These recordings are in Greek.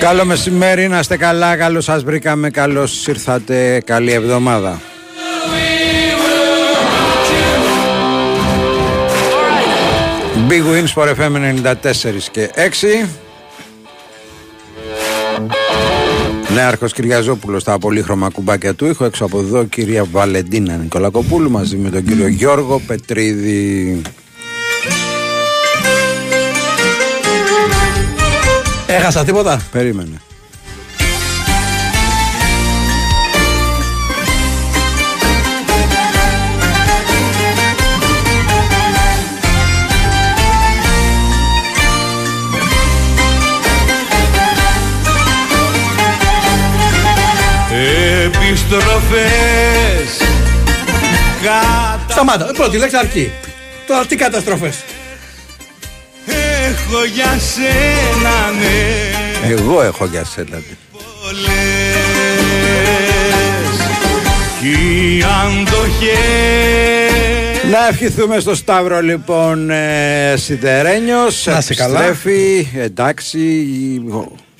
Καλό μεσημέρι, να είστε καλά, καλώς σας βρήκαμε, καλώς ήρθατε, καλή εβδομάδα. Big Wins for FM 94 και 6. Νέαρχος Κυριαζόπουλος στα πολύχρωμα κουμπάκια του ήχου έξω από εδώ κυρία Βαλεντίνα Νικολακοπούλου μαζί με τον κύριο Γιώργο Πετρίδη Έχασα τίποτα; Περίμενε Επιστροφές Κατα... Σταμάτα. Ε, Πρώτη λέξη αρκεί. Τώρα τι καταστροφές. Έχω για σένα ναι Εγώ έχω για σένα ναι. πολλές Κι οι αντοχές Να ευχηθούμε στο Σταύρο λοιπόν ε, Σιδερένιος Να είσαι καλά. Επιστρέφει, εντάξει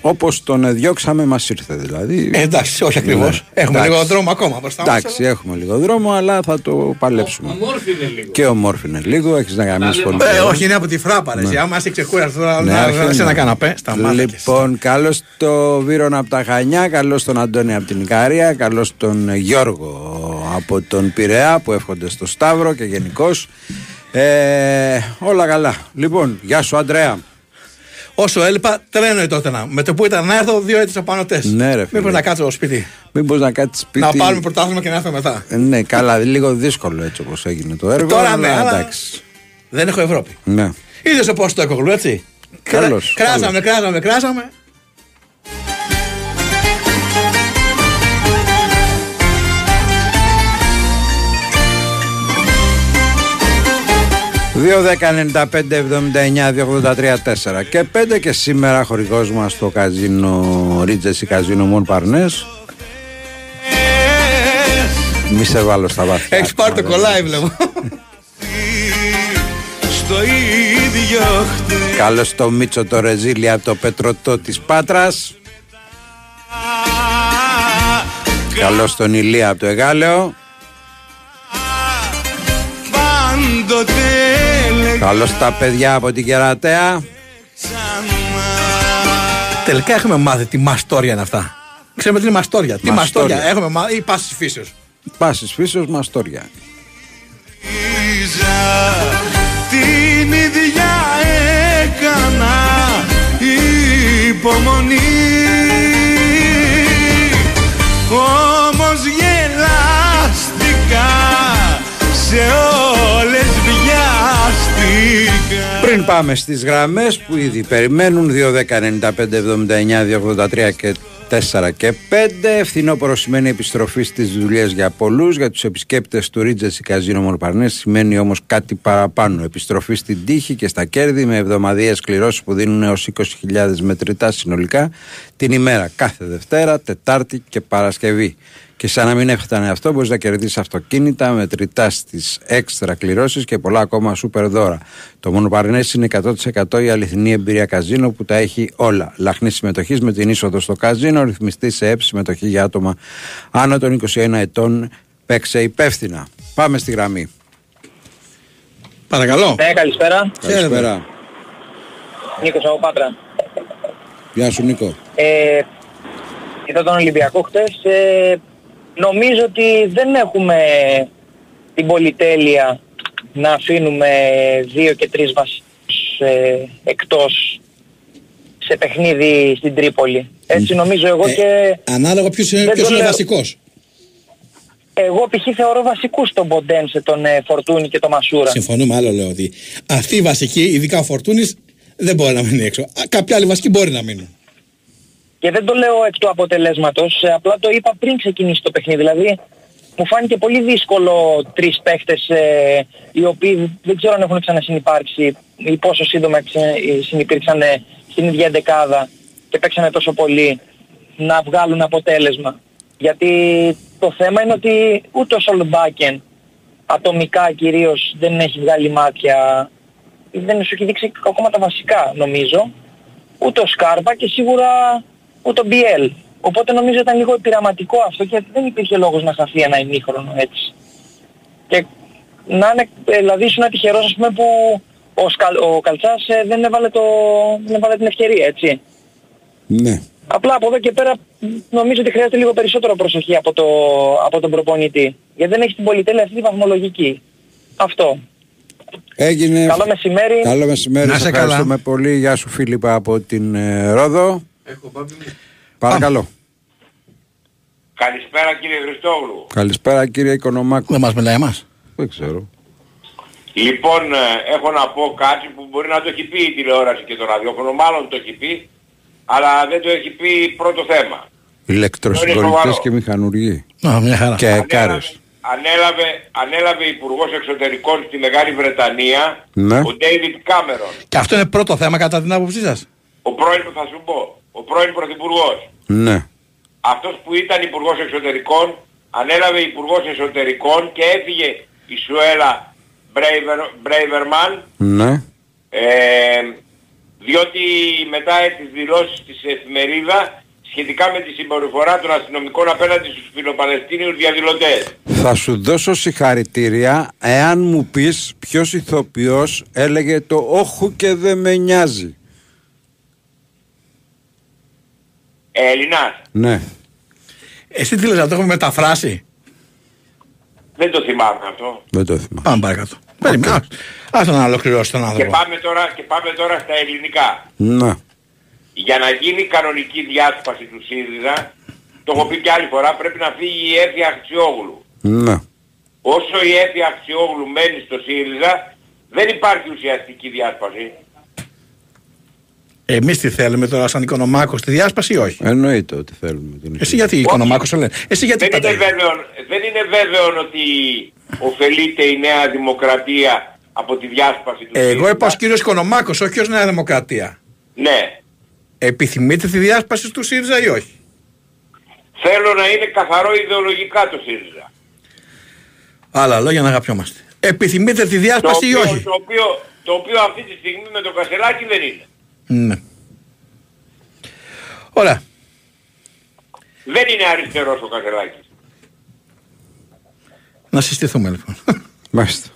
όπως τον διώξαμε μας ήρθε δηλαδή Ε, εντάξει, όχι ακριβώς. Ναι. Έχουμε Εντάξει. λίγο δρόμο ακόμα μπροστά μας. Εντάξει, έχουμε λίγο δρόμο, αλλά θα το παλέψουμε. Και ομόρφινε λίγο, έχεις να γαμίσει πολύ. Ε, όχι, είναι από τη φράπα, ρε. Άμα είσαι ξεκούραστος τώρα Ναι, να- όχι, να- σε ναι. ένα καναπέ. Σταμάτα. και εσύ. Λοιπόν, καλώς το Βίρονα από τα Χανιά, καλώς τον Αντώνη από την Ικαρία, καλώς τον Γιώργο από τον Πειραιά που εύχονται στο Σταύρο και γενικώς. Ε, όλα καλά. Λοιπόν, γεια σου Αντρέα. Όσο έλειπα, τρένο τότε να. Με το που ήταν να έρθω, δύο έτσι απάνω τεστ. Ναι, ρε. Μήπως να κάτσω σπίτι. Μήπως να κάτσεις σπίτι. Να πάρουμε πρωτάθλημα και να έρθω μετά. Ε, ναι, καλά, λίγο δύσκολο έτσι όπως έγινε το έργο. Τώρα ναι, αλλά... Δεν έχω Ευρώπη. Ναι. Είδες πώς το έχω έτσι. Καλώς. Κράζαμε, κράζαμε, κράσαμε, κράσαμε. 2-10-95-79-283-4 και 5 και σήμερα χορηγός μας στο καζίνο Ρίτζεσι Καζίνο Μον Παρνές. Μη σε βάλω στα βαθιά. Έχεις πάρει το κολλάι βλέπω. Στο ίδιο Μίτσο το Ρεζίλι από το πέτρωτό της Πάτρας. Καλώς τον Ηλία από το Εγάλεο. Πάντοτε έλεγα Καλώς τα παιδιά από την Κερατέα Τελικά έχουμε μάθει τι μαστόρια είναι αυτά. Ξέρουμε τι είναι μαστόρια. Τι Μαστόρια. μαστόρια έχουμε μάθει ή πάσης φύσεως. Πάσης φύσεως Μαστόρια Ίζα, Την ίδια έκανα υπομονή Όμως γελάστηκα σε όλες βιάστηκα Πριν πάμε στις γραμμές που ήδη περιμένουν 2-10-95-79-283 και 4 και 5 Φθινόπωρο σημαίνει επιστροφή στις δουλειές για πολλούς Για τους επισκέπτες του Ρίτζες ή Καζίνο Μορπαρνές Σημαίνει όμως κάτι παραπάνω Επιστροφή στην τύχη και στα κέρδη Με εβδομαδιαίες κληρώσεις που δίνουν έως 20.000 μετρητά συνολικά Την ημέρα κάθε Δευτέρα, Τετάρτη και Παρασκευή και σαν να μην έφτανε αυτό, μπορείς να κερδίσεις αυτοκίνητα, μετρητά στις έξτρα κληρώσεις και πολλά ακόμα σούπερ δώρα. Το Μονοπαρνές είναι 100% η αληθινή εμπειρία καζίνο που τα έχει όλα. Λαχνής συμμετοχής με την είσοδο στο καζίνο, ρυθμιστής σε έψη συμμετοχή για άτομα άνω των 21 ετών. Παίξε υπεύθυνα. Πάμε στη γραμμή. Παρακαλώ. Ναι, καλησπέρα. Καλησπέρα. Νίκος από Πάτρα. Γεια σου Νίκο. Ε, είδα τον Ολυμπιακό χτες. Ε, νομίζω ότι δεν έχουμε την πολυτέλεια να αφήνουμε δύο και τρεις βασικούς ε, εκτός σε παιχνίδι στην Τρίπολη. Έτσι νομίζω εγώ Ε, και Ανάλογα ποιος είναι, Δεν ποιος το είναι λέω. βασικός. εγώ π.χ. θεωρώ βασικούς τον Ποντένσε, τον ε, Φορτούνη και τον Μασούρα. Συμφωνούμε, άλλο λέω ότι αυτοί οι βασικοί, ειδικά ο Φορτούνης, δεν μπορεί να μείνει έξω. Α, Κάποιοι άλλοι βασικοί μπορεί να μείνουν. Και δεν το λέω εκ του αποτελέσματος, ε, απλά το είπα πριν ξεκινήσει το παιχνίδι. Δηλαδή μου φάνηκε πολύ δύσκολο τρεις παίχτες ε, οι οποίοι δεν ξέρω αν έχουν ξανασυνυπάρξει ή πόσο σύντομα ξε- ε, συνυπήρξαν ε, στην ίδια εντεκάδα και παίξανε τόσο πολύ να βγάλουν αποτέλεσμα. Γιατί το θέμα είναι ότι ούτε ο Σολμπάκεν ατομικά κυρίως δεν έχει βγάλει μάτια δεν σου έχει δείξει ακόμα τα βασικά νομίζω ούτε ο Σκάρπα και σίγουρα ούτε ο Μπιέλ. Οπότε νομίζω ήταν λίγο πειραματικό αυτό και δεν υπήρχε λόγος να χαθεί ένα ημίχρονο έτσι. Και να είναι, ε, δηλαδή ήσουν τυχερός ας πούμε που ο, Σκαλ, ο Καλτσάς ε, δεν, έβαλε το, δεν έβαλε την ευκαιρία έτσι. Ναι. Απλά από εδώ και πέρα μ, νομίζω ότι χρειάζεται λίγο περισσότερο προσοχή από, το, από τον προπονητή. Γιατί δεν έχει την πολυτέλεια αυτή τη βαθμολογική. Αυτό. Έγινε. Καλό μεσημέρι. Καλό μεσημέρι. Να Σε είσαι καλά. ευχαριστούμε πολύ. Γεια σου Φίλιππα από την ε, Ρόδο. Παρακαλώ. Καλησπέρα κύριε Χριστόγλου. Καλησπέρα κύριε Οικονομάκου. Δεν μας μιλάει εμάς; Δεν ξέρω. Λοιπόν, ε, έχω να πω κάτι που μπορεί να το έχει πει η τηλεόραση και το ραδιόφωνο, μάλλον το έχει πει, αλλά δεν το έχει πει πρώτο θέμα. Είναι Ηλεκτροσυγκολητές σοβαρό. και μηχανουργοί. Α, μια χαρά. Και εκάρες. ανέλαβε, ανέλαβε υπουργός εξωτερικών στη Μεγάλη Βρετανία Ναι. ο David Cameron. Και αυτό είναι πρώτο θέμα κατά την άποψή σας; Ο πρώην, θα σου πω, ο πρώην πρωθυπουργός. Ναι. Αυτός που ήταν υπουργός εξωτερικών ανέλαβε υπουργός εσωτερικών και έφυγε η Σουέλα Μπρέιβερ- Μπρέιβερμαν Ναι. Ε, διότι μετά τις δηλώσεις της εφημερίδα σχετικά με τη συμπεριφορά των αστυνομικών απέναντι στους φιλοπαλαιστίνιους διαδηλωτές. Θα σου δώσω συγχαρητήρια εάν μου πεις ποιος ηθοποιός έλεγε το όχου και δεν με νοιάζει. Ε, Ελληνάς. Ναι. Εσύ τι λες, να το έχουμε μεταφράσει; Δεν το θυμάμαι αυτό. Δεν το θυμάμαι. Πάμε παρακάτω. Περίμενε. Άστο- Άστο να ολοκληρώσει τον Και άνθρωπο. πάμε, τώρα, και πάμε τώρα στα ελληνικά. Ναι. Για να γίνει κανονική διάσπαση του ΣΥΡΙΖΑ, το έχω πει και άλλη φορά, πρέπει να φύγει η Έφη Αξιόγλου. Ναι. Όσο η Έφη Αξιόγλου μένει στο ΣΥΡΙΖΑ, δεν υπάρχει ουσιαστική διάσπαση. Εμείς τι θέλουμε τώρα σαν οικονομάκος, τη διάσπαση ή όχι; Εννοείται ότι θέλουμε την Εσύ γιατί οικονομάκος σε λένε. Εσύ γιατί Δεν είναι, πάντα. βέβαιο, δεν είναι βέβαιο ότι ωφελείται η Νέα Δημοκρατία από τη διάσπαση του Εγώ ΣΥΡΙΖΑ. είπα ως κύριος Οικονομάκος, όχι ως Νέα Δημοκρατία. Ναι. Επιθυμείτε τη διάσπαση του ΣΥΡΙΖΑ ή όχι; Θέλω να είναι καθαρό ιδεολογικά το ΣΥΡΙΖΑ. Άλλα λόγια να αγαπιόμαστε. Επιθυμείτε τη Το διάσπαση ή οποίο, όχι; το, οποίο, το οποίο αυτή τη στιγμή με το Κασελάκι δεν είναι. Ναι. Ωραία. Δεν είναι αριστερός ο Κασελάκης. Να συστηθούμε λοιπόν. Μάλιστα.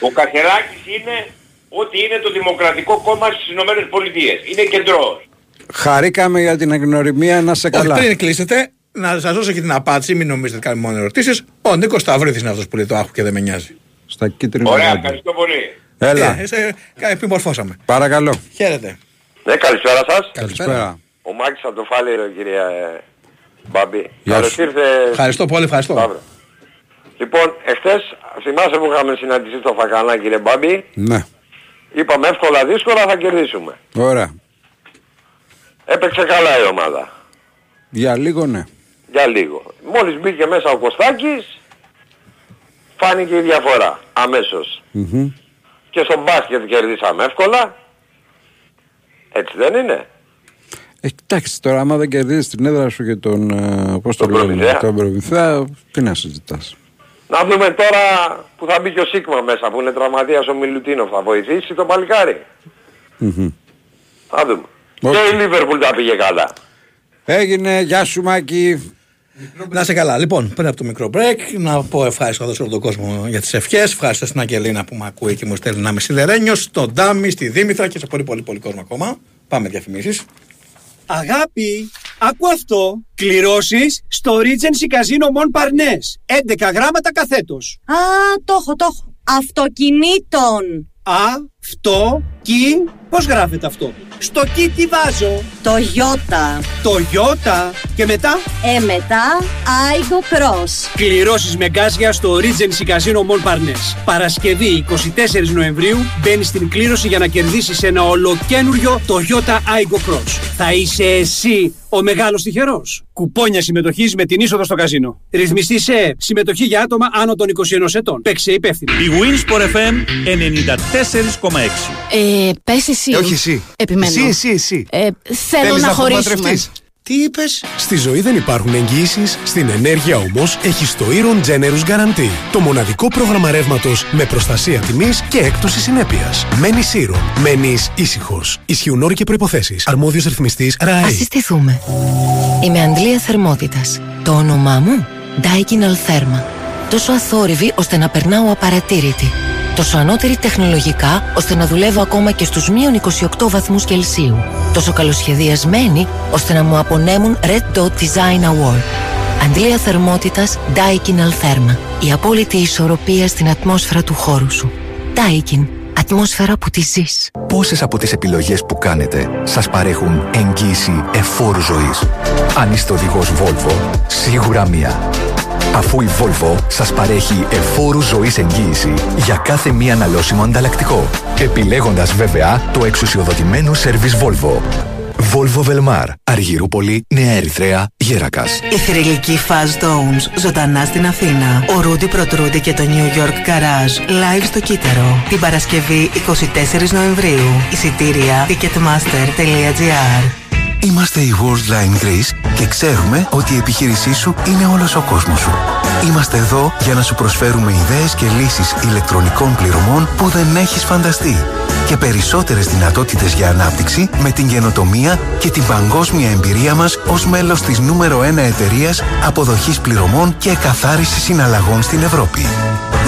Ο Κασελάκης είναι ό,τι είναι το Δημοκρατικό Κόμμα στις Ηνωμένες Πολιτείες. Είναι κεντρός. Χαρήκαμε για την εγνωριμία να σε Όχι, καλά. πριν κλείσετε, να σας δώσω και την απάντηση, μην νομίζετε ότι κάνουμε μόνο ερωτήσεις. Ο Νίκος Σταυρίδης είναι αυτός που λέει το άχου και δεν με νοιάζει. Στα κίτρινα Ωραία, γόντα. ευχαριστώ πολύ. Έλα. Ε, σε- κα- επιμορφώσαμε. Παρακαλώ. Χαίρετε. Ναι, καλησπέρα σας. Καλησπέρα. Ο Μάκης από το Φάληρο, κυρία ε, Μπάμπη. Γεια Καλώς σου. ήρθες. Ευχαριστώ πολύ, ευχαριστώ. Σταύρο. Λοιπόν, εχθές, θυμάσαι που είχαμε συναντηθεί στο Φακανά, κύριε Μπάμπη. Ναι. Είπαμε εύκολα δύσκολα θα κερδίσουμε. Ωραία. Έπαιξε καλά η ομάδα. Για λίγο ναι. Για λίγο. Μόλις μπήκε μέσα ο Κωστάκης, φάνηκε η διαφορά. Αμέσως. Μμμ. Και στο μπάσκετ κερδίσαμε εύκολα. Έτσι δεν είναι; Ε, κοιτάξτε τώρα, άμα δεν κερδίζεις στην έδρα σου και τον. ε, πώς το Τον λένε, Προμηθέα. τον Προμηθέα, τι να συζητάς. Να δούμε τώρα που θα μπει και ο Σίγμα μέσα που είναι τραυματίας ο Μιλουτίνοφ. Θα βοηθήσει το παλικάρι; Μμμ. Θα δούμε. Οκ. Και η Λίβερπουλ τα πήγε καλά. Έγινε, γεια σου Μάκη. Να σε καλά. Λοιπόν, πριν από το μικρό break, να πω ευχάριστο εδώ σε όλο τον κόσμο για τις ευχές. Ευχαριστώ στην Αγγελίνα που με ακούει και μου στέλνει να είμαι σιδερένιο, στον Ντάμι, στη Δήμητρα και σε πολύ πολύ πολύ κόσμο ακόμα. Πάμε διαφημίσεις. Αγάπη, άκου αυτό. Κληρώσεις στο Regency Casino Mon Parnes. 11 γράμματα καθέτος. Α, το έχω, το έχω. Αυτοκινήτων. Α, φτω, κι, π. Πώς γράφεται αυτό; Στο κι τι βάζω; Το Ιώτα. Το Ιώτα. Και μετά; Ε, μετά, Άιγκο Cross. Κληρώσεις με γκάζια στο Regency Casino Mon Parnes. Παρασκευή 24 Νοεμβρίου μπαίνεις στην κλήρωση για να κερδίσεις ένα ολοκένουργιο Toyota Aigo Cross. Θα είσαι εσύ ο μεγάλος τυχερός. Κουπόνια συμμετοχής με την είσοδο στο καζίνο. Ρυθμιστή σε συμμετοχή για άτομα άνω των 21 ετών. Παίξε υπεύθυνα. Η Winsport FM 94,6. Ε, πες εσύ. Ε, όχι εσύ. Επιμένω. Εσύ, εσύ, εσύ. Ε, θέλω Θέλεις να, να χωρίσουμε. Απομακρευτείς; Τι είπες; Στη ζωή δεν υπάρχουν εγγύησει, στην ενέργεια όμως έχει το Iron Generous Guarantee. Το μοναδικό πρόγραμμα ρεύματος με προστασία τιμής και έκπτωση συνέπειας. Μένει Iron. Μένεις ήσυχος. Ισχύουν όροι και προποθέσει. Αρμόδιος ρυθμιστής Ας ΡΑΕ. συστηθούμε. Είμαι Αντλία Θερμότητας. Το όνομά μου, Daikin Altherma. Τόσο αθόρυβη ώστε να περνάω απαρατήρητη. Τόσο ανώτερη τεχνολογικά ώστε να δουλεύω ακόμα και στους μείον 28 βαθμούς Κελσίου. Τόσο καλοσχεδιασμένη ώστε να μου απονέμουν Red Dot Design Award. Αντλία θερμότητας Daikin Altherma. Η απόλυτη ισορροπία στην ατμόσφαιρα του χώρου σου. Daikin. Ατμόσφαιρα που τη ζεις. Πόσες από τις επιλογές που κάνετε σας παρέχουν εγγύηση εφόρου ζωής; Αν είστε οδηγός Volvo, σίγουρα μία. Αφού η Volvo σας παρέχει εφόρου ζωής εγγύηση για κάθε μία αναλώσιμο ανταλλακτικό. Επιλέγοντας βέβαια το εξουσιοδοτημένο σερβις Volvo. Volvo Velmar, Αργυρούπολη, Νέα Ερυθρέα, Γέρακας. Η θρηλυκή Fuzz Tones ζωντανά στην Αθήνα. Ο Ρούντι Προτρούντι και το New York Garage live στο Κύτταρο. Την Παρασκευή 24 Νοεμβρίου. Εισιτήρια ticketmaster.gr Είμαστε η Worldline Greece και ξέρουμε ότι η επιχείρησή σου είναι όλος ο κόσμος σου. Είμαστε εδώ για να σου προσφέρουμε ιδέες και λύσεις ηλεκτρονικών πληρωμών που δεν έχεις φανταστεί και περισσότερες δυνατότητες για ανάπτυξη με την καινοτομία και την παγκόσμια εμπειρία μας ως μέλος της νούμερο 1 εταιρείας αποδοχής πληρωμών και καθάρισης συναλλαγών στην Ευρώπη.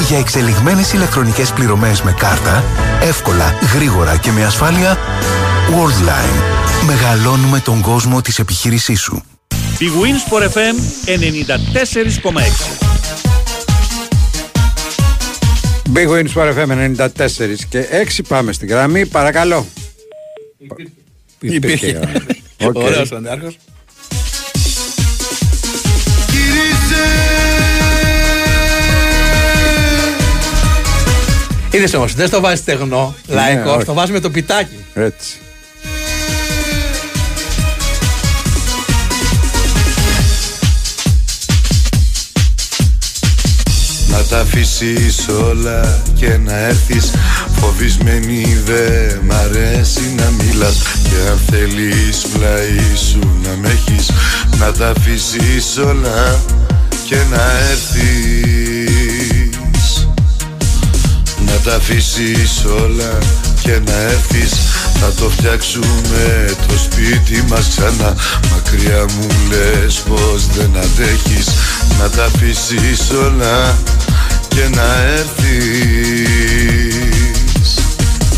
Για εξελιγμένες ηλεκτρονικές πληρωμές με κάρτα, εύκολα, γρήγορα και με ασφάλεια, Worldline. Μεγαλώνουμε τον κόσμο της επιχείρησής σου. Η Winsport FM 94,6. Big Wins for FM 94 και 6 πάμε στην γραμμή. Παρακαλώ. Υπήρχε. γραμμή. Οκ. Ωραίος ο Αντιάρχος. Είδες όμως, δεν στο βάζει στεγνό, λαϊκό, Ναι, όχι. το βάζει με το πιτάκι. Έτσι. Τα αφήσεις όλα και να έρθεις. Φοβισμένη δε μ' αρέσει να μιλάς. Και αν θέλεις πλάι σου να με έχεις Να τα αφήσεις όλα και να έρθεις. Να τα αφήσεις όλα και να έρθεις. Θα το φτιάξουμε το σπίτι μας ξανά. Μακριά μου λες πως δεν αντέχεις. Να τα αφήσεις όλα και να έρθεις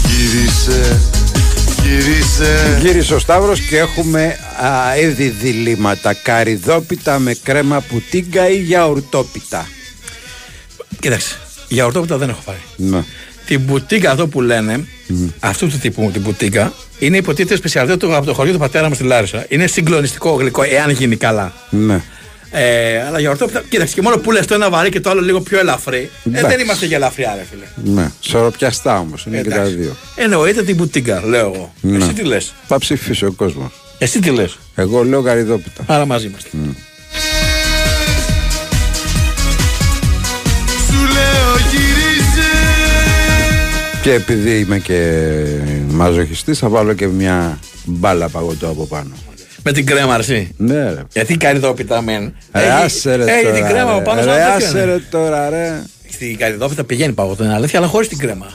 Γύρισε, γύρισε Γύρισε ο Σταύρος και έχουμε α, ήδη διλήμματα. Καριδόπιτα με κρέμα πουτίγκα ή γιαουρτόπιτα; Κοίταξε, για ορτόπιτα δεν έχω πάει. Ναι. Την μπουτίκα αυτό που λένε, αυτού του τύπου την μπουτίκα, είναι υποτίθεται σπεσιαλιτέ του από το χωριό του πατέρα μου στη Λάρισα. Είναι συγκλονιστικό γλυκό, εάν γίνει καλά. Ναι. Ε, αλλά για ορτόπιτα, κοίταξε και μόνο που λες το ένα βαρύ και το άλλο λίγο πιο ελαφρύ. Ε, Εντάξει. δεν είμαστε για ελαφριά, ρε φίλε. ναι. Σοροπιαστά όμως είναι και τα Εντάξει. δύο. Εννοείται την μπουτίκα, λέω εγώ. Ναι. Εσύ τι λες; Θα ψηφίσει ο κόσμος. Εσύ τι λες; Εγώ λέω καριδόπιτα. Άρα μαζί είμαστε. Σου λέω γύρισε Και επειδή είμαι και μαζοχιστής θα βάλω και μια μπάλα παγωτό από πάνω. Με την κρέμα, αρσί. Ναι ρε. Γιατί καριδόπιτα μεν. Ρε Έχει- άσε ρε έχει τώρα, την κρέμα από ρε. πάνω Ρε, σαν τέτοιο άσε είναι. ρε τώρα ρε. Στην καριδόπιτα πηγαίνει παγωτό, είναι αλήθεια, αλλά χωρίς την κρέμα.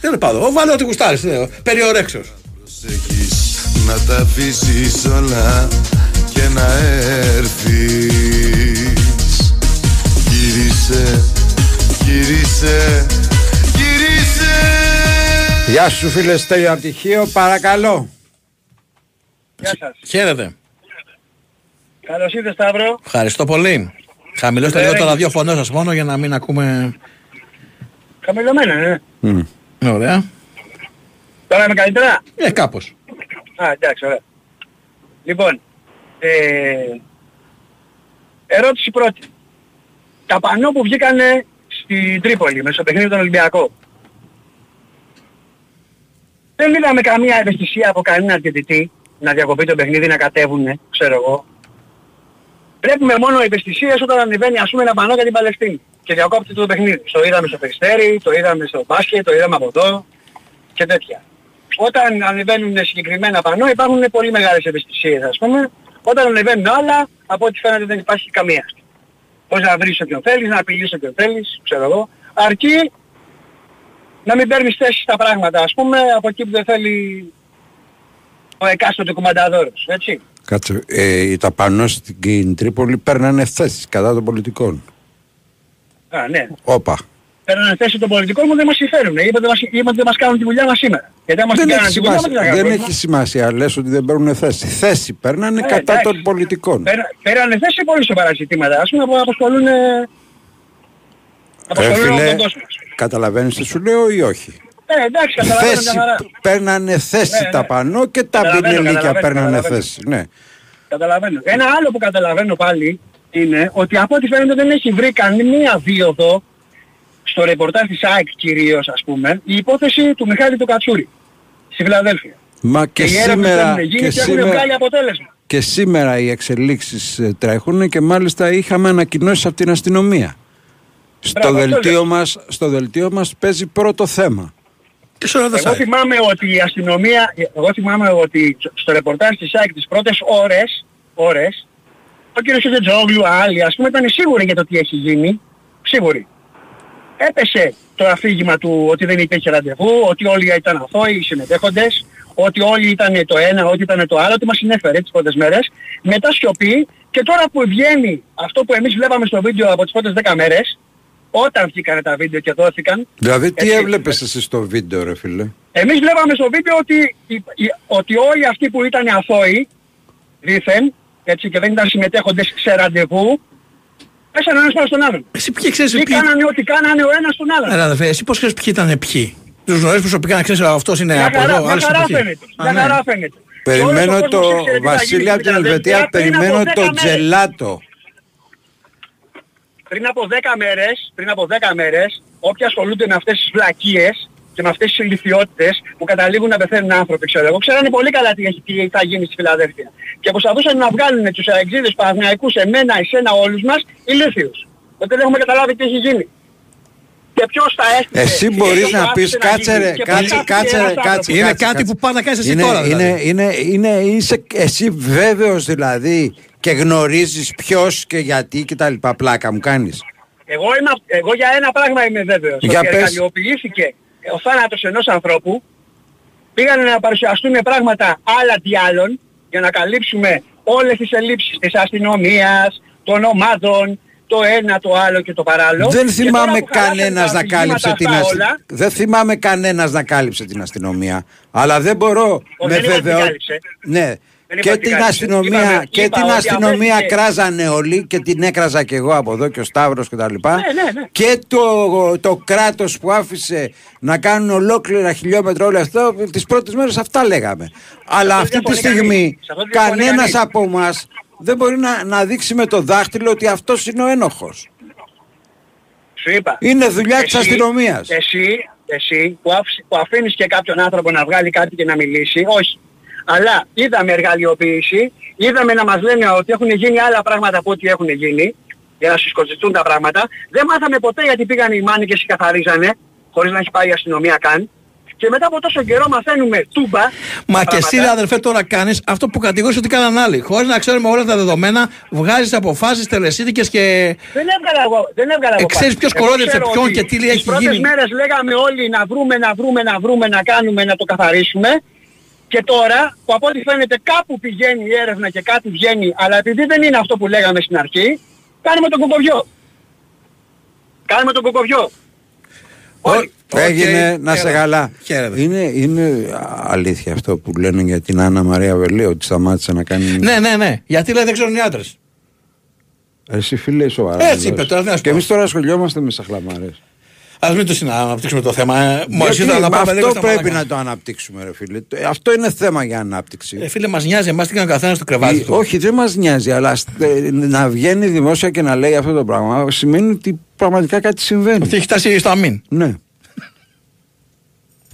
Τέλο πάντων, βάλε ό,τι γουστάρεις. Περιορέξεω. προσέχεις Να τα αφήσεις όλα και να έρθεις Γύρισε, γύρισε, γύρισε Γεια σου φίλε Στέλιο από τυχείο παρακαλώ. Γεια σας. Χαίρετε. Καλώς ήρθες Σταύρο. Ευχαριστώ πολύ. Χαμηλώστε Ε, λίγο το ε, ραδιόφωνο σας μόνο για να μην ακούμε. Χαμηλωμένα, ναι. Ωραία. Τώρα είμαι καλύτερα; Ε, κάπως. Α, εντάξει, ωραία. Λοιπόν, ε, ερώτηση πρώτη. Τα πανό που βγήκανε στην Τρίπολη, με στο παιχνίδι των Ολυμπιακό. Δεν είδαμε καμία ευαισθησία από κανέναν διαιτητή να διακοπεί το παιχνίδι, να κατέβουνε, ξέρω εγώ. Βλέπουμε μόνο ευαισθησίες όταν ανεβαίνει ας πούμε ένα πανό για την Παλαιστίνη και διακόπτει το παιχνίδι. Το είδαμε στο Περιστέρι, το είδαμε στο μπάσκετ, το είδαμε από εδώ και τέτοια. Όταν ανεβαίνουν συγκεκριμένα πανό υπάρχουν πολύ μεγάλες ευαισθησίες ας πούμε. Όταν ανεβαίνουν άλλα, από ό,τι φαίνεται δεν υπάρχει καμία. Πώς να βρεις όποιον θέλεις, να απειλείς όποιον θέλεις, ξέρω εγώ. Αρκεί να μην παίρνεις θέση στα πράγματα, ας πούμε, από εκεί που δεν θέλει ο εκάστοτε κουμανταδόρος, έτσι. Κάτσε, ε, τα πανώ στην Τρίπολη παίρνανε θέσεις κατά των πολιτικών. Α, ναι. Όπα. Παίρνανε θέση των πολιτικών μου δεν μας συμφέρουν. Είπατε, μας, είπατε δεν μας κάνουν τη δουλειά μας σήμερα. Γιατί άμα Δεν, την έχει κάνανε τη δουλειά μας σημασία, δεν θα δεν κάνουμε. έχει σημασία, λες ότι δεν παίρνουν θέση. Θέση παίρνανε Ε, κατά εντάξει. των πολιτικών. Πέρα- Πέρανε θέση σε πολύ σοβαρά ζητήματα. Ας πούμε που απασχολούν, ε, Ε, απασχολούν όλο φίλε, τον κόσμο. καταλαβαίνεις τι σου λέω ή όχι; Ε, εντάξει, καταλαβαίνω Θέση, μια χαρά. παίρνανε θέση Ναι, τα ναι. πανώ και τα Καταλαβαίνω, πινελίκια καταλαβαίνω, παίρνανε καταλαβαίνω. θέση. Ναι. Καταλαβαίνω. Ένα άλλο που καταλαβαίνω πάλι είναι ότι από ό,τι φαίνεται δεν έχει βρει καμία δίωδο στο ρεπορτάζ της ΑΕΚ κυρίως ας πούμε η υπόθεση του Μιχάλη του Κατσούρη στη Φιλαδέλφια. Μα και, οι έρευνες σήμερα, έχουν γίνει και, και, έχουν σήμερα, βγάλει αποτέλεσμα. και σήμερα οι εξελίξεις ε, τρέχουν και μάλιστα είχαμε ανακοινώσεις από την αστυνομία. Στο, Μπράβο, αυτό δελτίο λέω. μας, στο δελτίο μας παίζει πρώτο θέμα. Εγώ θυμάμαι ότι η αστυνομία, εγώ θυμάμαι ότι στο ρεπορτάζ της ΑΕΚ τις πρώτες ώρες, ώρες ο κύριος Σετζόγλου, άλλοι ας πούμε ήταν σίγουροι για το τι έχει γίνει, σίγουροι. Έπεσε το αφήγημα του ότι δεν υπήρχε ραντεβού, ότι όλοι ήταν αθώοι, οι συμμετέχοντες, ότι όλοι ήταν το ένα, ότι ήταν το άλλο, ότι μας συνέφερε τις πρώτες μέρες. Μετά σιωπή και τώρα που βγαίνει αυτό που εμείς βλέπαμε στο βίντεο από τις πρώτες 10 μέρες, όταν βγήκανε τα βίντεο και δόθηκαν, Δηλαδή τι Έτσι. έβλεπες εσύ στο βίντεο ρε φίλε; εμείς βλέπαμε στο βίντεο ότι, η- η- ότι όλοι αυτοί που ήταν αθώοι, δήθεν, έτσι και δεν ήταν συμμετέχοντες σε ραντεβού, πέσανε ο ένας πάνω στον άλλον. Εσύ ποιοι ξέρεις Ή ποιοι... κάνανε ό,τι κάνανε ο ένας στον άλλον. Έλα, αδερφέ, εσύ πώς ξέρεις ποιοι ήταν ποιοι; Τους γνωρίζεις προσωπικά να ξέρεις αυτός είναι Μια από χαρά, εδώ, μια άλλος χαρά από εκεί. φαίνεται. Α, Μια ναι. χαρά φαίνεται. Περιμένω Και όλος ο το κόσμος ήξερε τι θα γίνει Βασίλη από την στην Ελβετία, Φιλαδέλφια πριν από περιμένω 10 το μέρες. τζελάτο. Πριν από 10 μέρες, πριν από 10 μέρες, όποιοι ασχολούνται με αυτές τις βλακίες και με αυτές τις ηλικιότητες που καταλήγουν να πεθαίνουν άνθρωποι, ξέρω εγώ, ξέρανε πολύ καλά τι, έχει, τι θα γίνει στη Φιλαδέλφια. Και προσπαθούσαν να βγάλουν τους αεξίδες Παναθηναϊκούς, εμένα, εσένα, όλους μας, ηλίθιους. Ότι δεν έχουμε καταλάβει τι έχει γίνει. Και ποιος θα έστειλε. Εσύ και μπορείς ποιος να το πεις άφησε να κάτσε γίνει ρε, και κάτσε, ποιος κάτσε άφησε ρε, ένας κάτσε. άνθρωπος. Είναι κάτσε, κάτι κάτσε. που πάει να κάνεις εσύ είναι, τώρα, δηλαδή. Είναι, είναι, είναι, είσαι εσύ βέβαιος δηλαδή και γνωρίζεις ποιος και γιατί και τα λοιπά πλάκα μου κάνεις. Εγώ, είμαι, εγώ για ένα πράγμα είμαι βέβαιος. Για ότι πες. εργαλειοποιήθηκε ο θάνατος ενός ανθρώπου. Πήγαν να παρουσιαστούν πράγματα άλλα τι άλλων για να καλύψουμε όλες τις ελλείψεις της αστυνομίας, των ομάδων, το ένα, το άλλο και το παράλληλο. Δεν Και θυμάμαι τώρα που χαλάσανε κανένας τα να κάλυψε αφηγήματα την αυτά αστυνομία. όλα, Δεν θυμάμαι κανένας να κάλυψε την αστυνομία. Αλλά δεν μπορώ Όχι, με δεν είπα ότι βεβαιότητα. κάλυψε. Ναι. Δεν είπα Και ότι την κάλυψε. αστυνομία, Είπαμε- και είπα την ότι αστυνομία αφέθηκε- κράζανε όλοι και την έκραζα και εγώ από εδώ και ο Σταύρος και τα λοιπά. Ναι, ναι, ναι. Και το, το κράτος που άφησε να κάνουν ολόκληρα χιλιόμετρα όλο αυτό, τις πρώτες μέρες αυτά λέγαμε. Αλλά αυτό αυτή τη διαφωνεί στιγμή κανείς. Σε αυτό διαφωνεί κανένας κανείς. από εμάς δεν μπορεί να, να δείξει με το δάχτυλο ότι αυτός είναι ο ένοχος. Σου είπα. Είναι δουλειά της Εσύ- αστυνομίας. Εσύ, εσύ που, άφησ- που αφήνεις και κάποιον άνθρωπο να βγάλει κάτι και να μιλήσει, όχι. Αλλά είδαμε εργαλειοποίηση, είδαμε να μας λένε ότι έχουν γίνει άλλα πράγματα από ό,τι έχουν γίνει, για να συσκοτιστούν τα πράγματα. Δεν μάθαμε ποτέ γιατί πήγαν οι μάνικες και καθαρίζανε, χωρίς να έχει πάει η αστυνομία καν. Και μετά από τόσο καιρό μαθαίνουμε τούμπα. Μα και εσύ, πράγματα. ρε αδερφέ, τώρα κάνεις αυτό που κατηγορείς ότι κάναν άλλοι. Χωρίς να ξέρουμε όλα τα δεδομένα, βγάζεις αποφάσεις τελεσίδικες και. Δεν έβγαλα εγώ. Δεν έβγαλα εγώ. Ε, ξέρεις πάλι. ποιος Εγώ κορόιδεψε ξέρω ποιον ότι και τι τις έχει πρώτες γίνει. μέρες λέγαμε όλοι να βρούμε, να βρούμε, να βρούμε, να κάνουμε, να το καθαρίσουμε. Και τώρα που από ό,τι φαίνεται κάπου πηγαίνει η έρευνα και κάτι βγαίνει, αλλά επειδή δεν είναι αυτό που λέγαμε στην αρχή, κάνουμε τον κοκοβιό. Κάνουμε τον κοκοβιό. Όλοι. Έγινε να σε Χαίρετε. καλά. Χαίρετε. Είναι, είναι αλήθεια αυτό που λένε για την Άννα Μαρία Βελέ ότι σταμάτησε να κάνει. Ναι, ναι, ναι. Γιατί λέει δεν ξέρουν οι άντρες. Εσύ φίλε, σοβαρά. Έτσι μιλάς. είπε, τώρα τι να σου Και πω. εμείς τώρα ασχολιόμαστε με σαχλαμάρε. Α μην το συναναπτύξουμε το θέμα. Ε, Μόλι Γιατί ήθελα να πάμε αυτό λίγο στα πρέπει μαλακά. να το αναπτύξουμε, ρε φίλε. Το- Αυτό είναι θέμα για ανάπτυξη. Ε, φίλε, μας νοιάζει, εμάς τι κάνει ο καθένας στο κρεβάτι Ε, του. όχι, δεν μας νοιάζει, αλλά στε- να βγαίνει δημόσια και να λέει αυτό το πράγμα σημαίνει ότι πραγματικά κάτι συμβαίνει. Ότι έχει φτάσει στο αμήν. Ναι.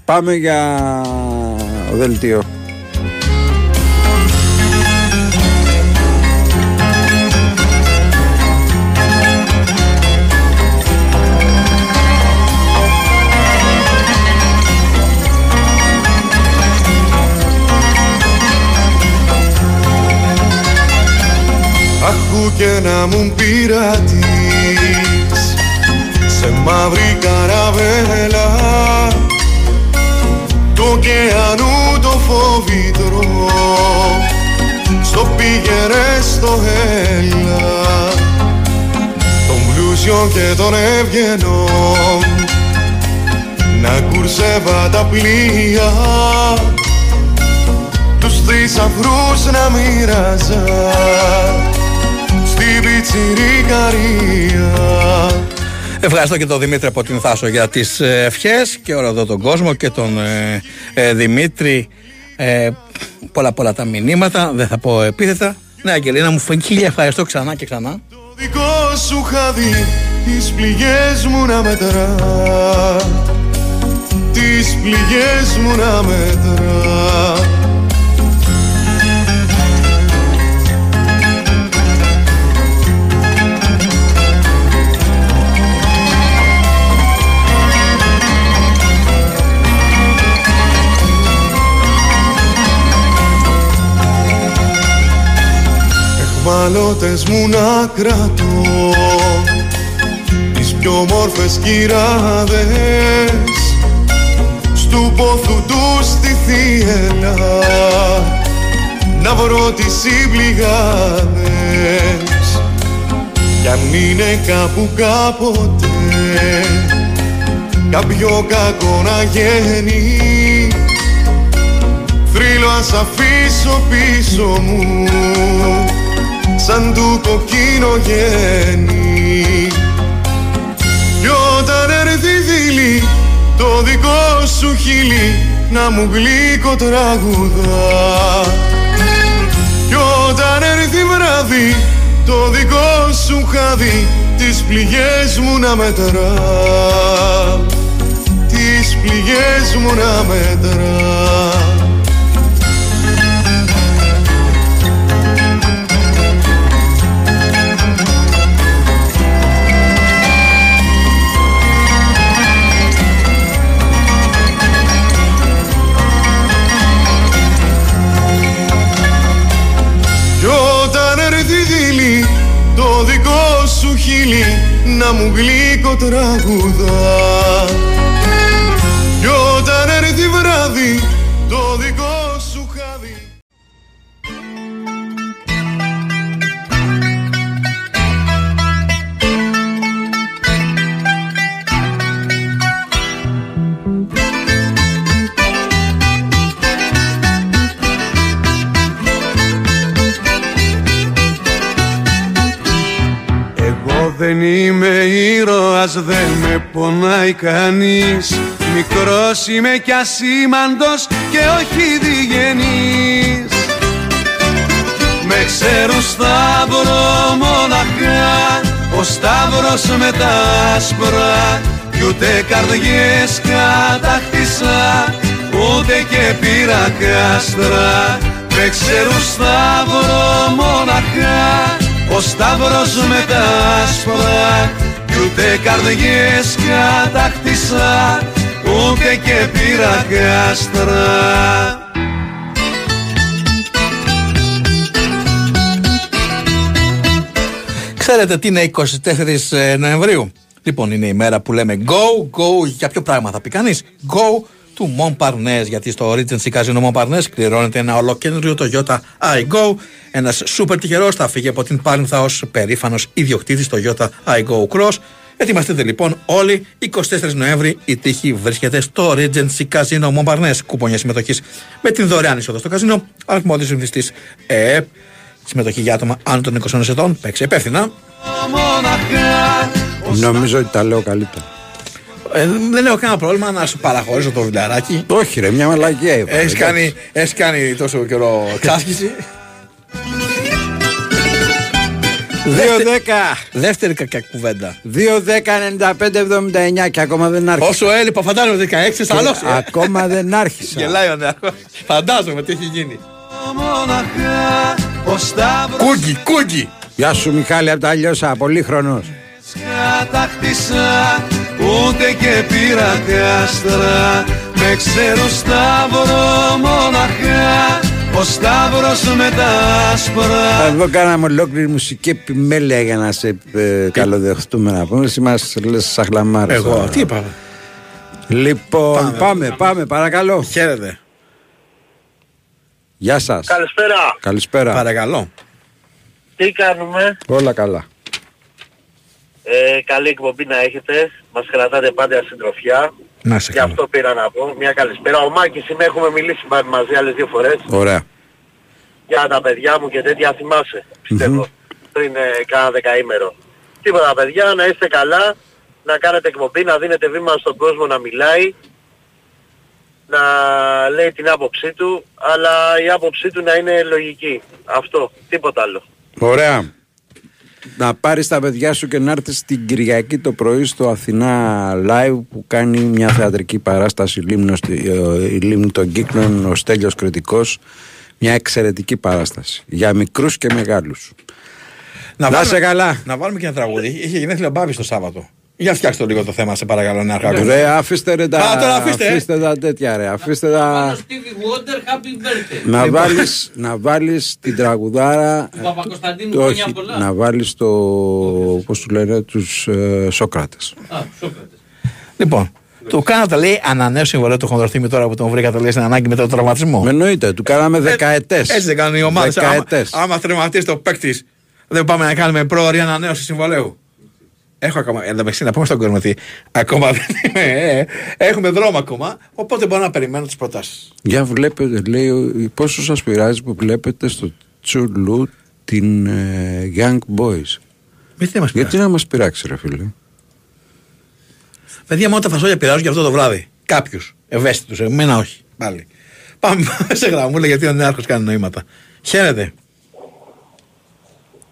Πάμε για δελτίο. Και να μου πειρατείς Σε μαύρη καραβέλα Του ωκεανού το φόβητρο Στο πήγαινε στο έλα Τον πλούσιο και τον έβγαινο Να κουρσεύα τα πλοία Τους θησαυρούς να μοίραζα Στη πιτσιρικαρία Ευχαριστώ και τον Δημήτρη από την Θάσο για τις ευχές και όλο εδώ τον κόσμο και τον ε, ε, Δημήτρη. Ε, πολλά πολλά τα μηνύματα, δεν θα πω επίθετα. Ναι, Αγγελίνα μου, φωνή χίλια ευχαριστώ ξανά και ξανά. δικό σου χαδί Τις πληγές μου να μετρά Τις πληγές μου να μετρά Εχμαλώτες μου να κρατώ. Τις πιο μόρφες κυράδες Στου πόθου τους τη θύελα. Να βρω τις συμπληγάδες Κι αν είναι κάπου κάποτε Κάποιο κακό να γίνει. Θρύλο ας αφήσω πίσω μου Σαν του κοκκίνο γέννη. Κι όταν έρθει η δειλή Το δικό σου χείλη Να μου γλύκο τραγουδά. Κι όταν έρθει βράδυ Το δικό σου χάδι Τις πληγές μου να μετρά. Τις πληγές μου να μετρά σου χείλη να μου γλύκο δεν με πονάει κανείς. Μικρός είμαι κι ασήμαντος και όχι διγενής. Με ξέρουν Σταύρο μοναχά Ο Σταύρος με τα άσπρα. Κι ούτε καρδιές κατακτήσα Ούτε και πήρα κάστρα. Με ξέρουν Σταύρο μοναχά ο Σταύρος με τα άσπρα Κι ούτε καρδιές κατακτήσα Ούτε και πήρα κάστρα Ξέρετε τι είναι 24 Νοεμβρίου; Λοιπόν, είναι η μέρα που λέμε go, go. Για ποιο πράγμα θα πει κανείς; Go του Montparnasse. Γιατί στο Regency Casino Montparnasse κληρώνεται ένα ολοκένριο Toyota iGo. Ένας σούπερ τυχερός θα φύγει από την Πάρνηθα ως περήφανος ιδιοκτήτης Toyota iGo Cross. Ετοιμαστείτε λοιπόν όλοι. 24 Νοέμβρη η τύχη βρίσκεται στο Regency Casino Montparnasse. Κουπονιά συμμετοχής με την δωρεάν είσοδο στο καζίνο. Αριθμό τη ρυθμιστή ΕΕΠ. Συμμετοχή για άτομα άνω των 20 ετών. Παίξε υπεύθυνα. Νομίζω ότι τα λέω καλύτερα. Ε, δεν έχω κανένα πρόβλημα να σου παραχωρήσω το βιντεαράκι. Όχι, ρε, μια μαλακία είπα. Έχεις εντάξει. κάνει, έχεις κάνει τόσο καιρό εξάσκηση. 2-10. Δεύτερη κακιά κουβέντα. 2-10-95-79 και ακόμα δεν άρχισε. Όσο έλειπα, φαντάζομαι 16 θα Και άλλος, ε. Ακόμα δεν άρχισα. Γελάει ο νεαρός. Φαντάζομαι τι έχει γίνει. Μοναχά ο Σταύρος Κούγκι, κούγκι. Γεια σου Μιχάλη από τα Λιώσα, πολύχρονος. κατακτήσα Ούτε και πήρα κάστρα Με ξέρω Σταύρο μοναχά Ο Σταύρος με τα άσπρα Εδώ κάναμε ολόκληρη μουσική επιμέλεια για να σε ε, καλοδεχτούμε να πούμε. Εσύ μας λες σαχλαμάρες. Εγώ, τώρα. τι είπα. Λοιπόν, πάμε, πάμε, παρακαλώ. Χαίρετε. Γεια σας. Καλησπέρα. Καλησπέρα. Παρακαλώ. Τι κάνουμε; Όλα καλά. Ε, καλή εκπομπή να έχετε. Μας κρατάτε πάντα συντροφιά. Να σε Γι' αυτό πήρα να πω. Μια καλησπέρα. Ο Μάκης είμαι, έχουμε μιλήσει μα- μαζί άλλες δύο φορές. Ωραία. Για τα παιδιά μου και τέτοια θυμάσαι. Πιστεύω. Πριν ε, κάνα δεκαήμερο. Τίποτα παιδιά, να είστε καλά. Να κάνετε εκπομπή, να δίνετε βήμα στον κόσμο να μιλάει. Να λέει την άποψή του. Αλλά η άποψή του να είναι λογική. Αυτό. Τίποτα άλλο. Ωραία. Να πάρεις τα παιδιά σου και να έρθεις την Κυριακή το πρωί στο Αθηνά Live που κάνει μια θεατρική παράσταση Λίμνος, ε, η Λίμνη των Κύκλων, ο Στέλιος Κρητικός. Μια εξαιρετική παράσταση για μικρούς και μεγάλους. Να, βάλουμε- σε καλά. Να βάλουμε και ένα τραγούδι. Είχε γενέθλια ο Μπάμπης το Σάββατο. Για φτιάξτε το λίγο το θέμα, σε παρακαλώ, να αρχάκο. Ρε, αφήστε ρε τα, Α, τώρα αφήστε, ε. αφήστε τα τέτοια ρε. Αφήστε τα... Stevie Wonder, Happy Birthday. Να Λοιπόν. βάλεις, να βάλεις την τραγουδάρα Του Παπακοσταντίνου, το- χρόνια όχι, πολλά. να βάλεις το πώς του λένε τους ε, Σόκρατες Α, Σόκρατες. Λοιπόν, του κάνατε λέει ανανέωση συμβολέου του χονδροθύμη τώρα που τον βρήκατε λέει στην ανάγκη μετά τον τραυματισμό. Με εννοείται, του κάναμε δεκαετές Έτσι δεν κάνουν οι ομάδες. Άμα, Δεκαετές άμα τραυματίσει το παίκτης, δεν πάμε να κάνουμε πρόωρη ανανέωση συμβολέου. Έχω ακόμα. Εν τω μεταξύ, να πούμε στον κόσμο ότι ακόμα δεν είμαι. ε, ε, έχουμε δρόμο ακόμα. Οπότε μπορώ να περιμένω τις προτάσεις. Για βλέπετε λέει ο- πόσο σας πειράζει που βλέπετε στο Τσουλού την ε, Young Boys Γιατί μας Γιατί να μας πειράξει ρε φίλε; Παιδιά, μόνο τα φασόλια πειράζουν για αυτό το βράδυ. Κάποιους. Ευαίσθητους. Εμένα όχι. Πάλι. Πάμε σε γραμμούλα γιατί ο νέαρχο κάνει νοήματα. Χαίρετε.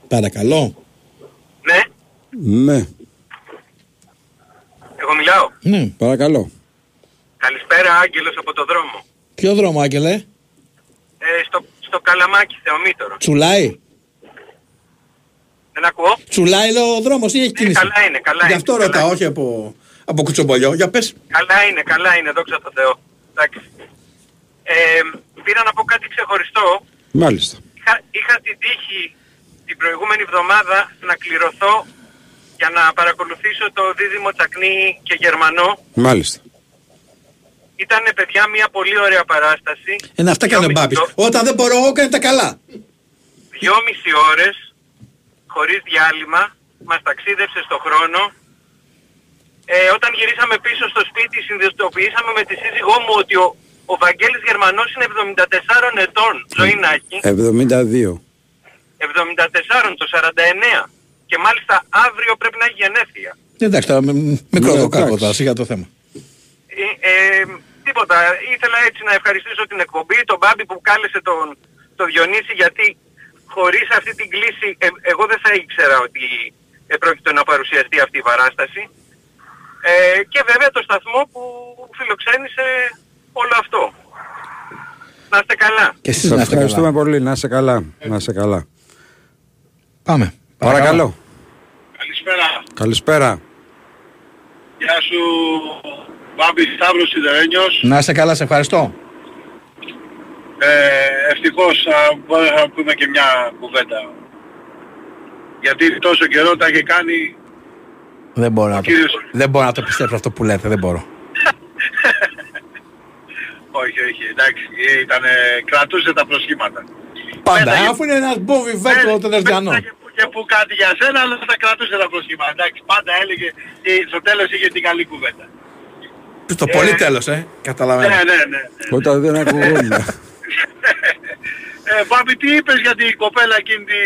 Παρακαλώ. Ναι, Ναι, εγώ μιλάω. Ναι. παρακαλώ Καλησπέρα, Άγγελος από το δρόμο. Ποιο δρόμο, Άγγελε; Ε, στο, στο Καλαμάκι, Θεομήτωρο. Τσουλάει. Δεν ακούω. Τσουλάει λέω ο δρόμος ή έχει κίνηση. καλά είναι, καλά Γι' είναι, αυτό καλά ρωτάω, είναι. όχι από, από κουτσομπολιό. Για πες. Καλά είναι, καλά είναι, δόξα τω Θεώ. Εντάξει. Ε, πήρα να πω κάτι ξεχωριστό. Μάλιστα Είχα, είχα την τύχη την προηγούμενη εβδομάδα να κληρωθώ για να παρακολουθήσω το δίδυμο Τσακνή και Γερμανό. Μάλιστα Ήταν παιδιά μια πολύ ωραία παράσταση. Ένα αυτά κάνει ο Μπάμπης. Όταν δεν μπορώ, εγώ κάνει τα καλά. Δυόμιση ώρες, χωρίς διάλειμμα, μας ταξίδευσε στο χρόνο. Ε, όταν γυρίσαμε πίσω στο σπίτι συνειδητοποιήσαμε με τη σύζυγό μου ότι ο, ο Βαγγέλης Γερμανός είναι 74 ετών, ζωή να έχει. 72 74 το 49 και μάλιστα αύριο πρέπει να έχει γενέθλια. Εντάξει τώρα, με- μικρό Ναι, το κάκο εντάξει. τώρα, σιγά το θέμα. Ε, ε, τίποτα, ήθελα έτσι να ευχαριστήσω την εκπομπή, τον Μπάμπη που κάλεσε τον, τον Διονύση γιατί χωρίς αυτή την κλίση ε, εγώ δεν θα ήξερα ότι ε, πρόκειται να παρουσιαστεί αυτή η παράσταση. Ε, και βέβαια το σταθμό που φιλοξένησε όλο αυτό. Να είστε καλά. Και εσείς Σας να είστε ευχαριστούμε καλά. πολύ, να είσαι καλά Να είσαι καλά Πάμε. Παρακαλώ Καλησπέρα. Καλησπέρα Γεια σου Μπάμπη Σταύρος Σιδερένιος. Να είσαι καλά, σε ευχαριστώ. Ε, ευτυχώς θα μπορέσαμε να πούμε και μια κουβέντα. Γιατί τόσο καιρό τα είχε κάνει Δεν μπορώ, να το, κύριος- δεν μπορώ να το πιστέψω αυτό που λέτε, δεν μπορώ. Όχι, όχι, εντάξει, ήτανε, κρατούσε τα προσχήματα. Πάντα, Πέταγε- αφού είναι ένας μπόβι βέτρο των Ερδιανών. Πέταγε που και που κάτι για σένα, αλλά θα κρατούσε τα προσχήματα. Εντάξει, πάντα έλεγε και στο τέλος είχε την καλή κουβέντα. Στο πολύ τέλος, ε. Καταλαβαίνω. Ναι, ναι, ναι. Όταν δεν ακουγόμουν Ε, Μπάμπη, τι είπες για την κοπέλα εκείνη, τι,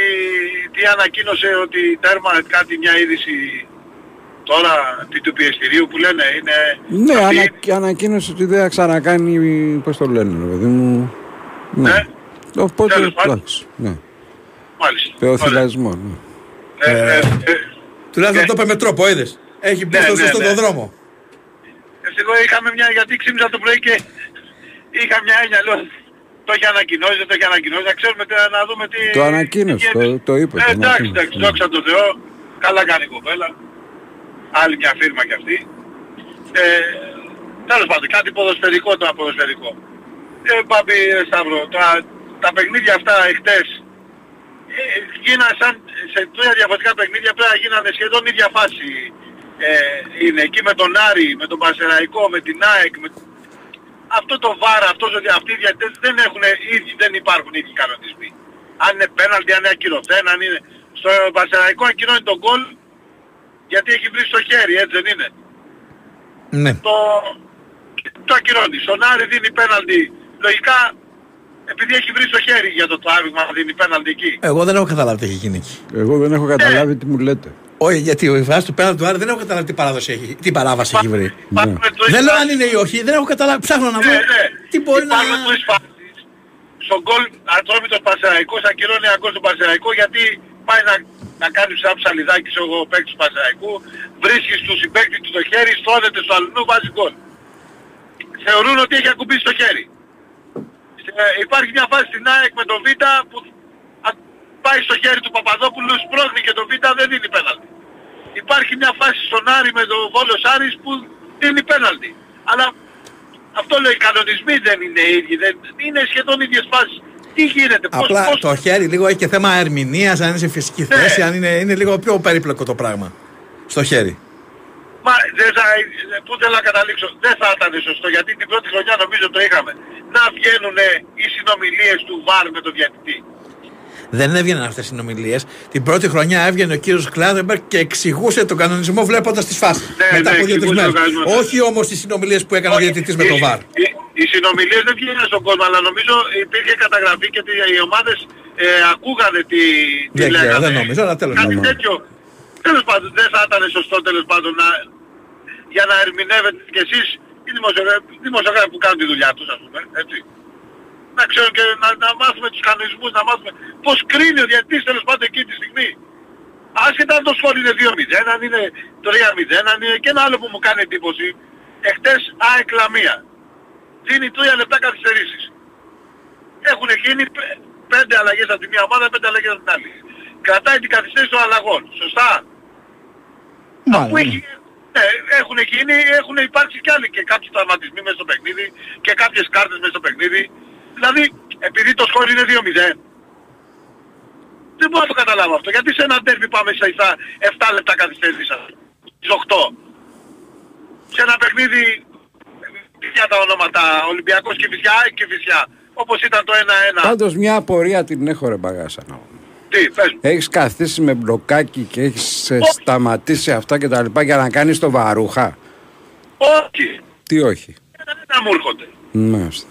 τι ανακοίνωσε ότι τέρμα κάτι μια είδηση τώρα τι του πιεστηρίου που λένε είναι... Ναι, αυτή- ανα, ανακοίνωσε ότι δεν θα ξανακάνει, πώς το λένε, ρε παιδί μου. Ναι. Οπότε, Τέλος πάντων. εντάξει, ναι. Μάλιστα. Θεοθυλασμό, ναι. Ε, ε, ε, Τουλάχιστον το είπε με τρόπο, είδες. Έχει μπει Ναι, στο ναι, σωστό ναι. το δρόμο. Εγώ είχαμε μια, γιατί ξύπνησα το πρωί και είχα μια έννοια, λέω, το έχει ανακοινώσει, δεν το έχει ανακοινώσει, να ξέρουμε τι, να δούμε τι... Το ανακοίνωσε, τι το, γίνεται. το είπε. Ε, το εντάξει, ανακοίνωσε, εντάξει, ναι. δόξα τω Θεώ, καλά κάνει η κοπέλα. Άλλη μια φίρμα κι αυτή. Ε, τέλος πάντων, κάτι ποδοσφαιρικό το αποδοσφαιρικό. Ε, Πάπη ε, Σταύρο, τα, τα παιχνίδια αυτά εχθές ε, γίνανε σαν σε τρία διαφορετικά παιχνίδια πέρα γίνανε σχεδόν ίδια φάση. Ε, είναι εκεί με τον Άρη, με τον Πασεραϊκό, με την ΑΕΚ. Με... Αυτό το βάρα, αυτός, ο- αυτοί οι διαιτητές δεν, έχουν, ίδιοι, δεν υπάρχουν ίδιοι κανονισμοί. Αν είναι πέναλτι, αν είναι ακυρωθέν, αν είναι... Στο Πασεραϊκό ακυρώνει τον γκολ γιατί έχει βρει στο χέρι, έτσι δεν είναι. Ναι. Το, το ακυρώνει. Στον Άρη δίνει πέναλτι. Λογικά επειδή έχει βρει στο χέρι για το τράβηγμα δίνει πέναλτι εκεί. Εγώ δεν έχω καταλάβει τι έχει γίνει εκεί. Εγώ δεν έχω καταλάβει τι μου λέτε. Όχι, γιατί ο φάση του πέναλτι του Άρη δεν έχω καταλάβει τι παράδοση έχει, τι παράβαση έχει βρει. Ναι. Δεν λέω αν είναι ή όχι, δεν έχω καταλάβει. Ψάχνω να βρω Ναι, ναι. τι μπορεί να. Υπάρχουν τρεις φάσεις. Στον γκολ Ατρόμητος Πασεραϊκός ακυρώνει ένα γκολ στον Πασεραϊκό γιατί πάει να, να κάνει σαν ψαλιδάκι σε ο παίκτης του Πασεραϊκού, βρίσκεις στο συμπαίκτη του το χέρι, στρώνεται στο αλλού, βάζει γκολ. Θεωρούν ότι έχει ακουμπήσει το χέρι. Ε, υπάρχει μια φάση στην ΑΕΚ με τον Β που α- πάει στο χέρι του Παπαδόπουλου, σπρώχνει και το Β δεν δίνει πέναλτι. Υπάρχει μια φάση στον Άρη με τον Βόλος Άρης που δίνει πέναλτι. Αλλά αυτό λέω, οι κανονισμοί δεν είναι ίδιοι, δεν, είναι σχεδόν ίδιες φάσεις. Τι γίνεται, πώς, Απλά πώς, το χέρι λίγο έχει και θέμα ερμηνείας, αν είναι σε φυσική Ναι. θέση, αν είναι, είναι λίγο πιο περίπλοκο το πράγμα. Στο χέρι. Μα δεν θα, πού θέλω να καταλήξω, δεν θα ήταν σωστό γιατί την πρώτη χρονιά νομίζω το είχαμε. Να βγαίνουν οι συνομιλίες του ΒΑΡ με τον διαιτητή. Δεν έβγαιναν αυτές οι συνομιλίες. Την πρώτη χρονιά έβγαινε ο κύριος Κλάδεμπεργκ και εξηγούσε τον κανονισμό βλέποντας τις φάσεις. Ναι, μετά ναι, από δύο-τρει εξηγούσε μέρε. τον κανονισμός, ναι. Όχι όμως τις συνομιλίες που έκανε ο διαιτητής με το Οι- ΒΑΡ. Οι, οι συνομιλίες δεν βγαίνουν στον κόσμο, αλλά νομίζω υπήρχε καταγραφή και ότι οι ομάδες ε, ακούγανε τι, τι Δεν ξέρω, λέγανε. δεν νομίζω, αλλά τέλος Κάτι πάντων. τέτοιο. Τέλος πάντων, δεν θα ήταν σωστό τέλος πάντων να, για να ερμηνεύετε κι εσείς οι δημοσιογράφοι, δημοσιογράφοι που κάνουν τη δουλειά τους, ας πούμε, έτσι. Να ξέρουν και να, να μάθουμε τους κανονισμούς, να μάθουμε πώς κρίνει ο διαιτητής τέλος πάντων εκείνη τη στιγμή. Άσχετα αν το σκορ είναι 2-0, αν είναι 3-0, αν είναι και ένα άλλο που μου κάνει εντύπωση. Εχθές ΑΕΚ Λαμία. Δίνει 3 λεπτά καθυστερήσεις. Έχουν γίνει πέ- πέντε αλλαγές από τη μία ομάδα, πέντε αλλαγές από την άλλη. Κρατάει την καθυστέρηση των αλλαγών. Σωστά; Αφού έχει, ναι, έχουν γίνει, έχουν υπάρξει κι άλλοι και κάποιοι τραυματισμοί μέσα στο παιχνίδι και κάποιες κάρτες μέσα στο παιχνίδι. Δηλαδή, επειδή το σκορ είναι 2-0, δεν μπορώ να το καταλάβω αυτό. Γιατί σε ένα ντέρμπι πάμε σε στα 7 λεπτά καθυστέρησης σας. Στις 8. Σε ένα παιχνίδι, για τα ονόματα, Ολυμπιακός και Φυσιά, ΑΕΚ και Φυσιά. Όπως ήταν το 1-1. Πάντως μια απορία την έχω ρε μπαγάσα. Να πω. Τι, πες μου. Έχεις καθίσει με μπλοκάκι και έχεις ε, σταματήσει αυτά και τα λοιπά για να κάνεις το βαρούχα; Όχι. Τι όχι; Ένα μου έρχονται. Μάλιστα.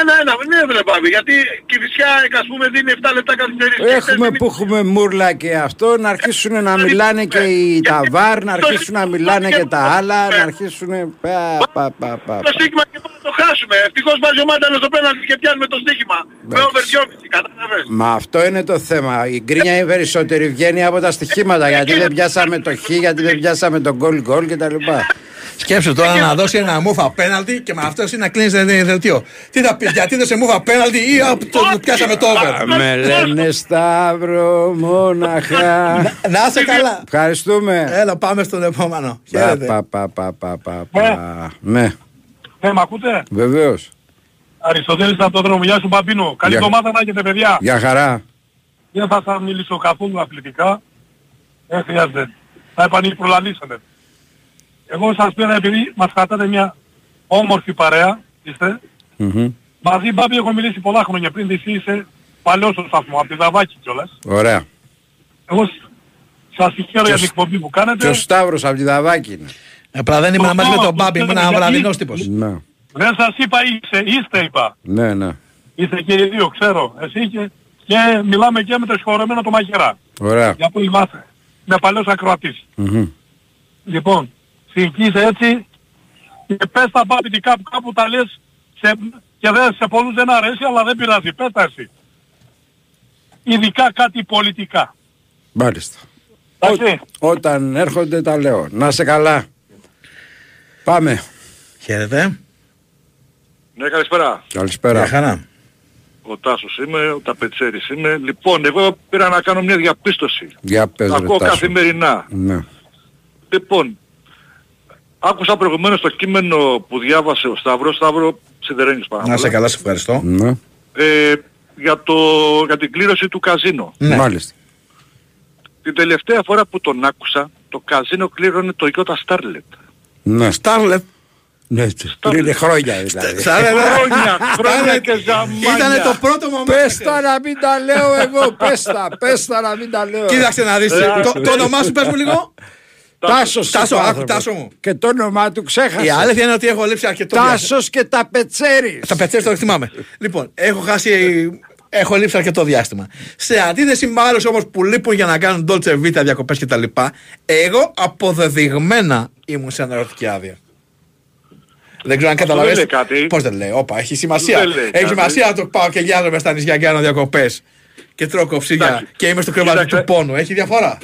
Ένα, ένα, ναι βρε πάμε, γιατί και η Φυσιά, ας πούμε, δίνει 7 λεπτά καθυστερήσεις. και Έχουμε χθες που έχουμε μούρλα και αυτό να αρχίσουν να μιλάνε και οι ταβάρ, να αρχίσουν να μιλάνε και τα άλλα, να αρχίσουν. Πα, πα, πα, πα, Το στοίχημα και πάμε να το χάσουμε. Ευτυχώς βάζει ο Μάνταλος στο πέναλτι και πιάνουμε το στοίχημα. Με over 2,5, κατάλαβες. Μα αυτό είναι το θέμα. Η γκρίνια η περισσότερη βγαίνει από τα στοιχήματα. Γιατί δεν πιάσαμε το χ, γιατί δεν πιάσαμε τον γκολ γκολ κτλ. Σκέψου τώρα να δώσει ένα μούφα πέναλτι και με αυτός εσύ να κλείνεις δελτίο. Τι θα πει, γιατί δεν σε μούφα πέναλτι ή απ' το πιάσαμε το over. Με λένε Σταύρο μόναχα. Να είσαι καλά. Ευχαριστούμε. Έλα, πάμε στον επόμενο. Πα, Χαίρετε. πα, πα, πα, πα, πα, πα. Ναι, Ναι, μ' ακούτε; βεβαίως. Αριστοτέλης από τον δρόμο. Γεια σου Παπίνο. Καλή Γεια. εβδομάδα να έχετε παιδιά. Για χαρά. Δεν θα σας μιλήσω καθόλου αθλητικά. Δεν χρειάζεται. Θα επανεπρολαλήσετε. Εγώ σας πήρα επειδή μας κρατάτε μια όμορφη παρέα. Είστε. Μμμ. Μαζί Μπάμπη έχω μιλήσει πολλά χρόνια πριν. Εσύ είσαι παλιός στο σταθμός. Από τη Δαβάκη κιόλας. Ωραία. Εγώ σ- σας συγχαίρω για την εκπομπή που Και κάνετε. ο Σταύρος από τη Δαβάκη είναι. Απλά δεν ήμουν μαζί με τον Μπάμπη, ήμουν ένα βραδινός τύπος. Ναι, Δεν σας είπα είστε, είστε είπα. ναι, ναι. Είστε και οι δύο, ξέρω. Εσύ και, και μιλάμε και με το συγχωρεμένο το Μαχαιρά. Ωραία. Για που είμαστε. Με παλιός ακροατής. Μμμ. Λοιπόν, συνεχίσε έτσι και πες τα παπητικά που κάπου τα λες σε, και δεν, σε πολλούς δεν αρέσει αλλά δεν πειράζει. Πες τα εσύ. Ειδικά κάτι πολιτικά. Μάλιστα. Εντάξει. Ό, όταν έρχονται τα λέω. Να σε καλά. Πάμε. Χαίρετε. Ναι, καλησπέρα. Καλησπέρα. Μια χαρά. Ο Τάσος είμαι, ο Ταπετσέρης είμαι. Λοιπόν, εγώ πήρα να κάνω μια διαπίστωση. Για πες Τα ρε ακούω Τάσο. καθημερινά. Ναι. Λοιπόν, άκουσα προηγουμένως το κείμενο που διάβασε ο Σταύρος, Σταύρο Σιδερένης Να παρακαλώ, σε καλά, σε ευχαριστώ. Ναι. ε, για, το, για την κλήρωση του καζίνο. Ναι. Μάλιστα. Την τελευταία φορά που τον άκουσα, το καζίνο κλήρωνε το Ιώτα Starlet. Ναι. Στάρλετ. Ναι, πριν χρόνια δηλαδή. Χρόνια, χρόνια και ζαμάνια. Ήτανε το πρώτο μου Πες τα να μην τα λέω εγώ, πες τα, πες τα να μην τα λέω. Κοίταξε να δεις. Ε, το, το όνομά σου πες μου λίγο. Τάσος. Τάσος, ο άκου, άνθρωπος. Τάσο μου. Και το όνομά του ξέχασε. Η αλήθεια είναι ότι έχω λείψει αρκετό διάστημα. Τάσος και τα πετσέρις. Τα πετσέρι το θυμάμαι. λοιπόν, έχω χάσει. Έχω λείψει αρκετό διάστημα. Σε αντίθεση με άλλους όμως που λείπουν για να κάνουν Dolce Vita, διακοπές κτλ., εγώ αποδεδειγμένα ήμουν σε αναρωτική άδεια. Δεν ξέρω αν Αυτό δεν λέει καταλαβαίνετε. κάτι. Πώς δεν λέει, Όπα, έχει σημασία. Δεν λέει Έχει κάτι. σημασία να το πάω και γιάζομαι στα νησιά και κάνω διακοπές. Και τρώω κοψίλια Εντάξει. και είμαι στο κρεβάτι Κοίταξε. του πόνου. Έχει διαφορά.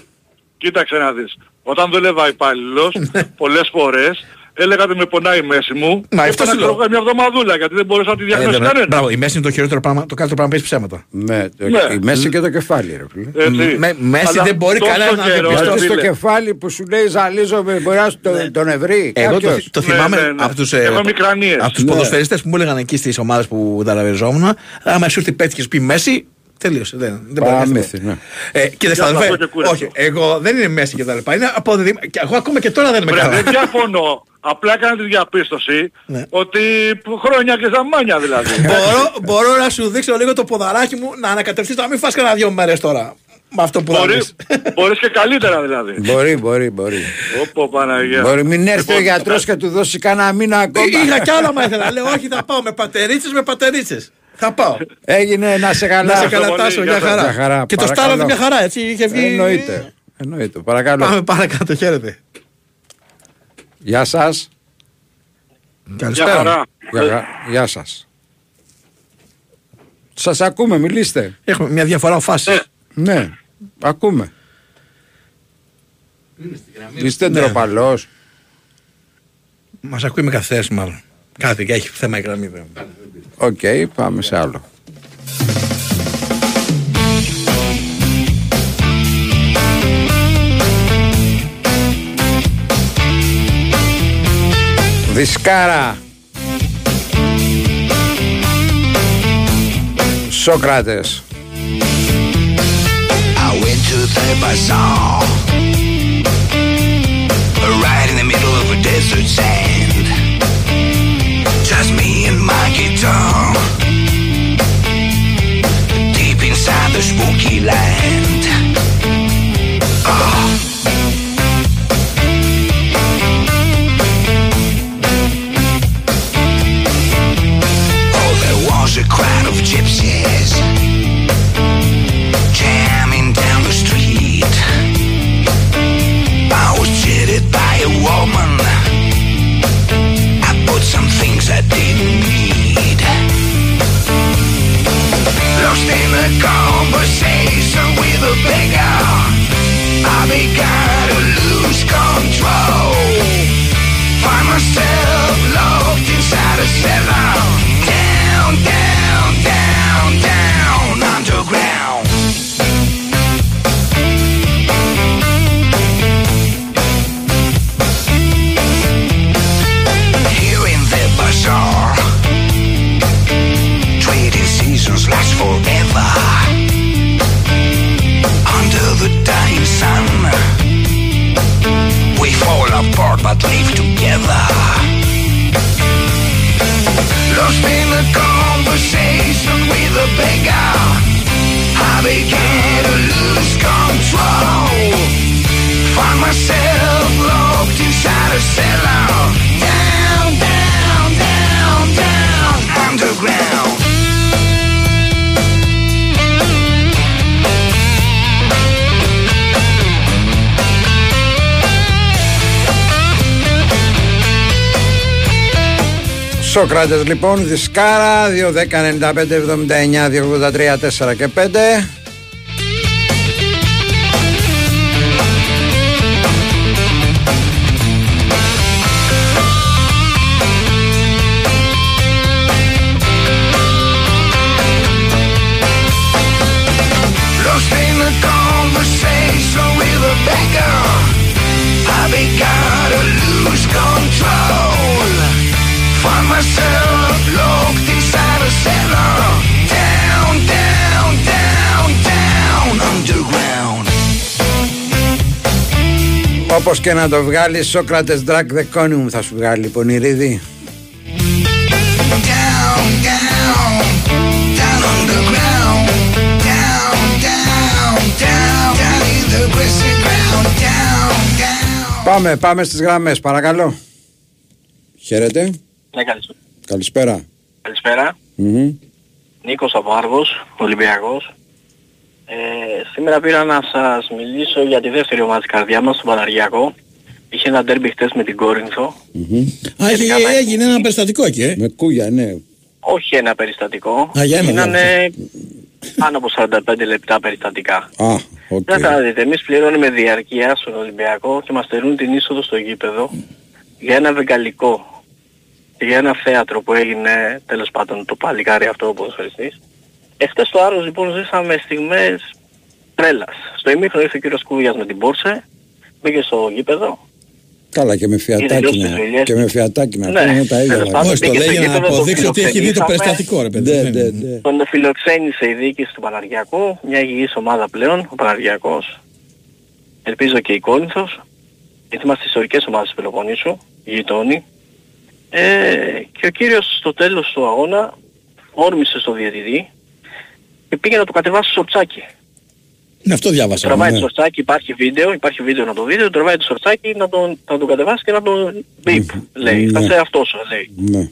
Κοίταξε να δεις. Όταν δούλευα υπάλληλος, Ναι. πολλές φορές, έλεγα ότι με πονάει η μέση μου. Μα και αυτό έπαιρνα, σου λέω. ξέρω εγώ, μια εβδομαδούλα γιατί δεν μπορούσα να τη Ε, διαγνώσει δεν- κανένα. Μπράβο, η μέση είναι το χειρότερο πράγμα. Το καλύτερο πράγμα που έχεις ψέματα. Ναι, το- Ναι. η μέση και το κεφάλι ρε φίλε. Έτσι. Με- Μέση Αλλά δεν μπορεί τόσο κανένας να καιρό, διαπιστώσει. Γιατί στο φίλε. κεφάλι που σου λέει ζαλίζομαι μπορεί να σου το- τον ευρύ. Εγώ το, κάποιος. το Ναι, θυμάμαι ναι, ναι. από τους, Έχω μικρανίες. από τους Ναι. ποδοσφαιριστές που μου έλεγαν εκεί στις ομάδες που ταλαβεριζόμουν άμα σου έρθει πέτυχες πει Μέση τελείωσε δεν, δεν μπορεί να Παραμύθι, έρθει. ναι. ε, Κύριε Για Σταδελφέ, αυτό και κούραστο. όχι, εγώ δεν είναι Μέση και τα λοιπά. Είναι αποδεδειγμα... και Εγώ ακόμα και τώρα δεν είμαι Ωραία, καλά. δεν διαφωνώ. Απλά έκανα τη διαπίστωση Ναι. ότι που- χρόνια και ζαμάνια δηλαδή. μπορώ, μπορώ να σου δείξω λίγο το ποδαράκι μου να ανακατευθείς να μην φας κανένα δύο μέρες τώρα. Με αυτό που θα Μπορεί, δεις. μπορείς και καλύτερα δηλαδή. Μπορεί, μπορεί, μπορεί. Όπο Παναγία. Μπορεί μην έρθει ο Λοιπόν, γιατρός και του δώσει κανένα μήνα ακόμα. Είχα κι άλλα μα ήθελα. Λέω όχι θα πάω με πατερίτσες με πατερίτσες. Θα πάω. Έγινε να σε καλά. Να σε καλά πολύ, Τάσο, για μια σας. χαρά. Μια χαρά, Και το παρακαλώ. στάλατε μια χαρά έτσι. Είχε βγει. Εννοείται. Εννοείται. Παρακαλώ. Πάμε παρακάτω, χαίρετε. Γεια σας. Μια Καλησπέρα. χαρά. Γεια, γεια σας. Σας ακούμε, μιλήστε. Έχουμε μια διαφορά φάσης. Ναι, ακούμε. Είστε ντροπαλός. Μας ακούει με καθυστέρηση μάλλον. Κάτι και έχει θέμα η γραμμή. δεν- Οκ, πάμε σε άλλο. Δισκάρα Σόκρατες I went to the bazaar Right in the middle of a desert sand and my guitar Deep inside the spooky land. Oh, a beggar. I began to lose control. Find myself locked inside a cellar. begin to lose Down, down, down, down, underground. Σοκράτε λοιπόν, δισκάρα 2, 10, 95, 79, 283, 4 και 5. Όπως και να το βγάλεις, Σόκρατες Drag the Conium θα σου βγάλει, πονηρίδη. Down, down, down underground. Down, down, down, down in the grassy ground. Down, down. Πάμε, πάμε στις γραμμές, παρακαλώ. Χαίρετε. Ναι, καλησπέρα. Καλησπέρα. Καλησπέρα. Μμμ. Νίκος από Άργος, Ολυμπιακός. Ε, σήμερα πήρα να σας μιλήσω για τη δεύτερη ομάδα της καρδιάς μας, τον Παναργιακό. Είχε ένα ντέρμπι χτες με την Κόρινθο. Α, έχει, έγινε ένα περιστατικό εκεί, ε. Με κούγια, ναι. Όχι ένα περιστατικό. Α, για ένα Ήτανε πάνω από 45 λεπτά περιστατικά. Α, οκ. Δεν θα δείτε, εμείς πληρώνουμε διαρκεία στον Ολυμπιακό και μας στερούν την είσοδο στο γήπεδο για ένα βεγγαλικό και για ένα θέατρο που έγινε τέλος πάντων το παλικάρι αυτό ο ποδοσφαιριστής. Εχθές στο Άρος λοιπόν ζήσαμε στιγμές τρέλας. Στο ημίχρονο ήρθε ο κύριος Κούγιας με την Πόρσε, μπήκε στο γήπεδο. Καλά και με τελειώσει φιατάκινα. τις δουλειές Και με φιατάκινα. Ναι. Αυτά είναι τα ίδια. Τέλος πάντων, Όχι, το μπήκε λέει στο για να γήπεδο, αποδείξει τον ότι έχει δει το φιλοξενήσαμε. περιστατικό, ρε παιδί. Ναι, Δεν- ναι, ναι. Τον φιλοξένησε η διοίκηση του Παναργιακού, μια υγιής ομάδα πλέον, ο Παναργιακός. Ελπίζω και η Κόρινθος, γιατί είμαστε ιστορικές ομάδες της Πελοποννήσου, γειτόνι. Ε, και ο κύριος στο τέλος του αγώνα όρμησε στο διαιτητή και πήγε να το κατεβάσει στο σορτσάκι. Ναι, αυτό διάβασα. Τραβάει ναι. το σορτσάκι, υπάρχει βίντεο, υπάρχει βίντεο να το δείτε, το τραβάει το σορτσάκι να τον, να τον κατεβάσει και να τον μπιπ, λέει. Θα Ναι. σε αυτός σου, λέει. Ναι.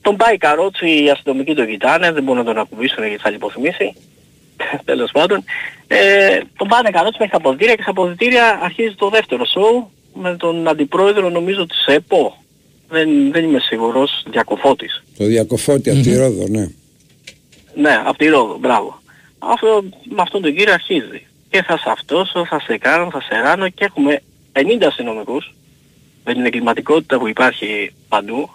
Τον πάει καρότσι, οι αστυνομικοί τον κοιτάνε, δεν μπορούν να τον ακουμπήσουν γιατί θα λιποθυμήσει. Τέλος πάντων. Ε, τον πάνε καρότσι μέχρι τα αποδητήρια και στα αποδητήρια αρχίζει το δεύτερο σοου με τον αντιπρόεδρο νομίζω της ΕΠΟ. Δεν, δεν είμαι σίγουρος, Διακοφώτης. Το διακοφώτη από τη Ρόδο, ναι. Ναι, από τη Ρόδο, μπράβο. Αυτό, με αυτόν τον κύριο αρχίζει. Και θα σε αυτόσω, θα σε κάνω, θα σε ράνω και έχουμε 50 αστυνομικούς με την εγκληματικότητα που υπάρχει παντού.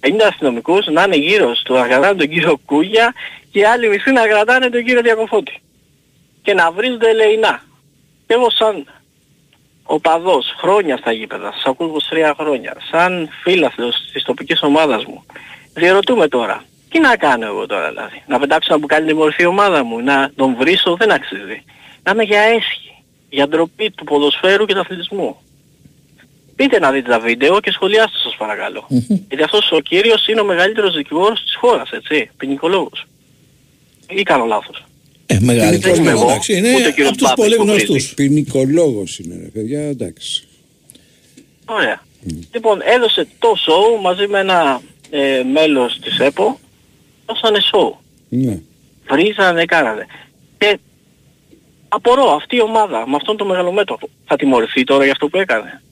50 αστυνομικούς να είναι γύρω στο να κρατάνε τον κύριο Κούγια και οι άλλοι μισοί να κρατάνε τον κύριο Διακοφώτη. Και να βρίζονται ελεηνά. Και εγώ σαν οπαδός χρόνια στα γήπεδα, σας ακούω 23 χρόνια, σαν φίλαθλος της τοπικής ομάδας μου, διερωτούμε τώρα, τι να κάνω εγώ τώρα δηλαδή, να πετάξω να μπουκάλι την μορφή ομάδα μου, να τον βρίσω δεν αξίζει. Να είμαι για έσχη, για ντροπή του ποδοσφαίρου και του αθλητισμού. Πείτε να δείτε τα βίντεο και σχολιάστε σας παρακαλώ. Γιατί αυτός ο κύριος είναι ο μεγαλύτερος δικηγόρος της χώρας, έτσι, ποινικολόγος. Ή κάνω λάθος. Ε, μεγαλύτερο Δεν είμαι εγώ, εντάξει, είναι ούτε ο κύριος από τους Μπάπης πολύ που βρίζει. γνωστούς. Ποινικολόγος είναι, ρε παιδιά, εντάξει. Ωραία. Λοιπόν, έδωσε το show μαζί με ένα ε, μέλος της ΕΠΟ, δώσανε show. Ναι. Βρίζανε, κάνανε. Και απορώ, αυτή η ομάδα με αυτόν τον μεγαλομέτωπο θα τιμωρηθεί τώρα για αυτό που έκανε.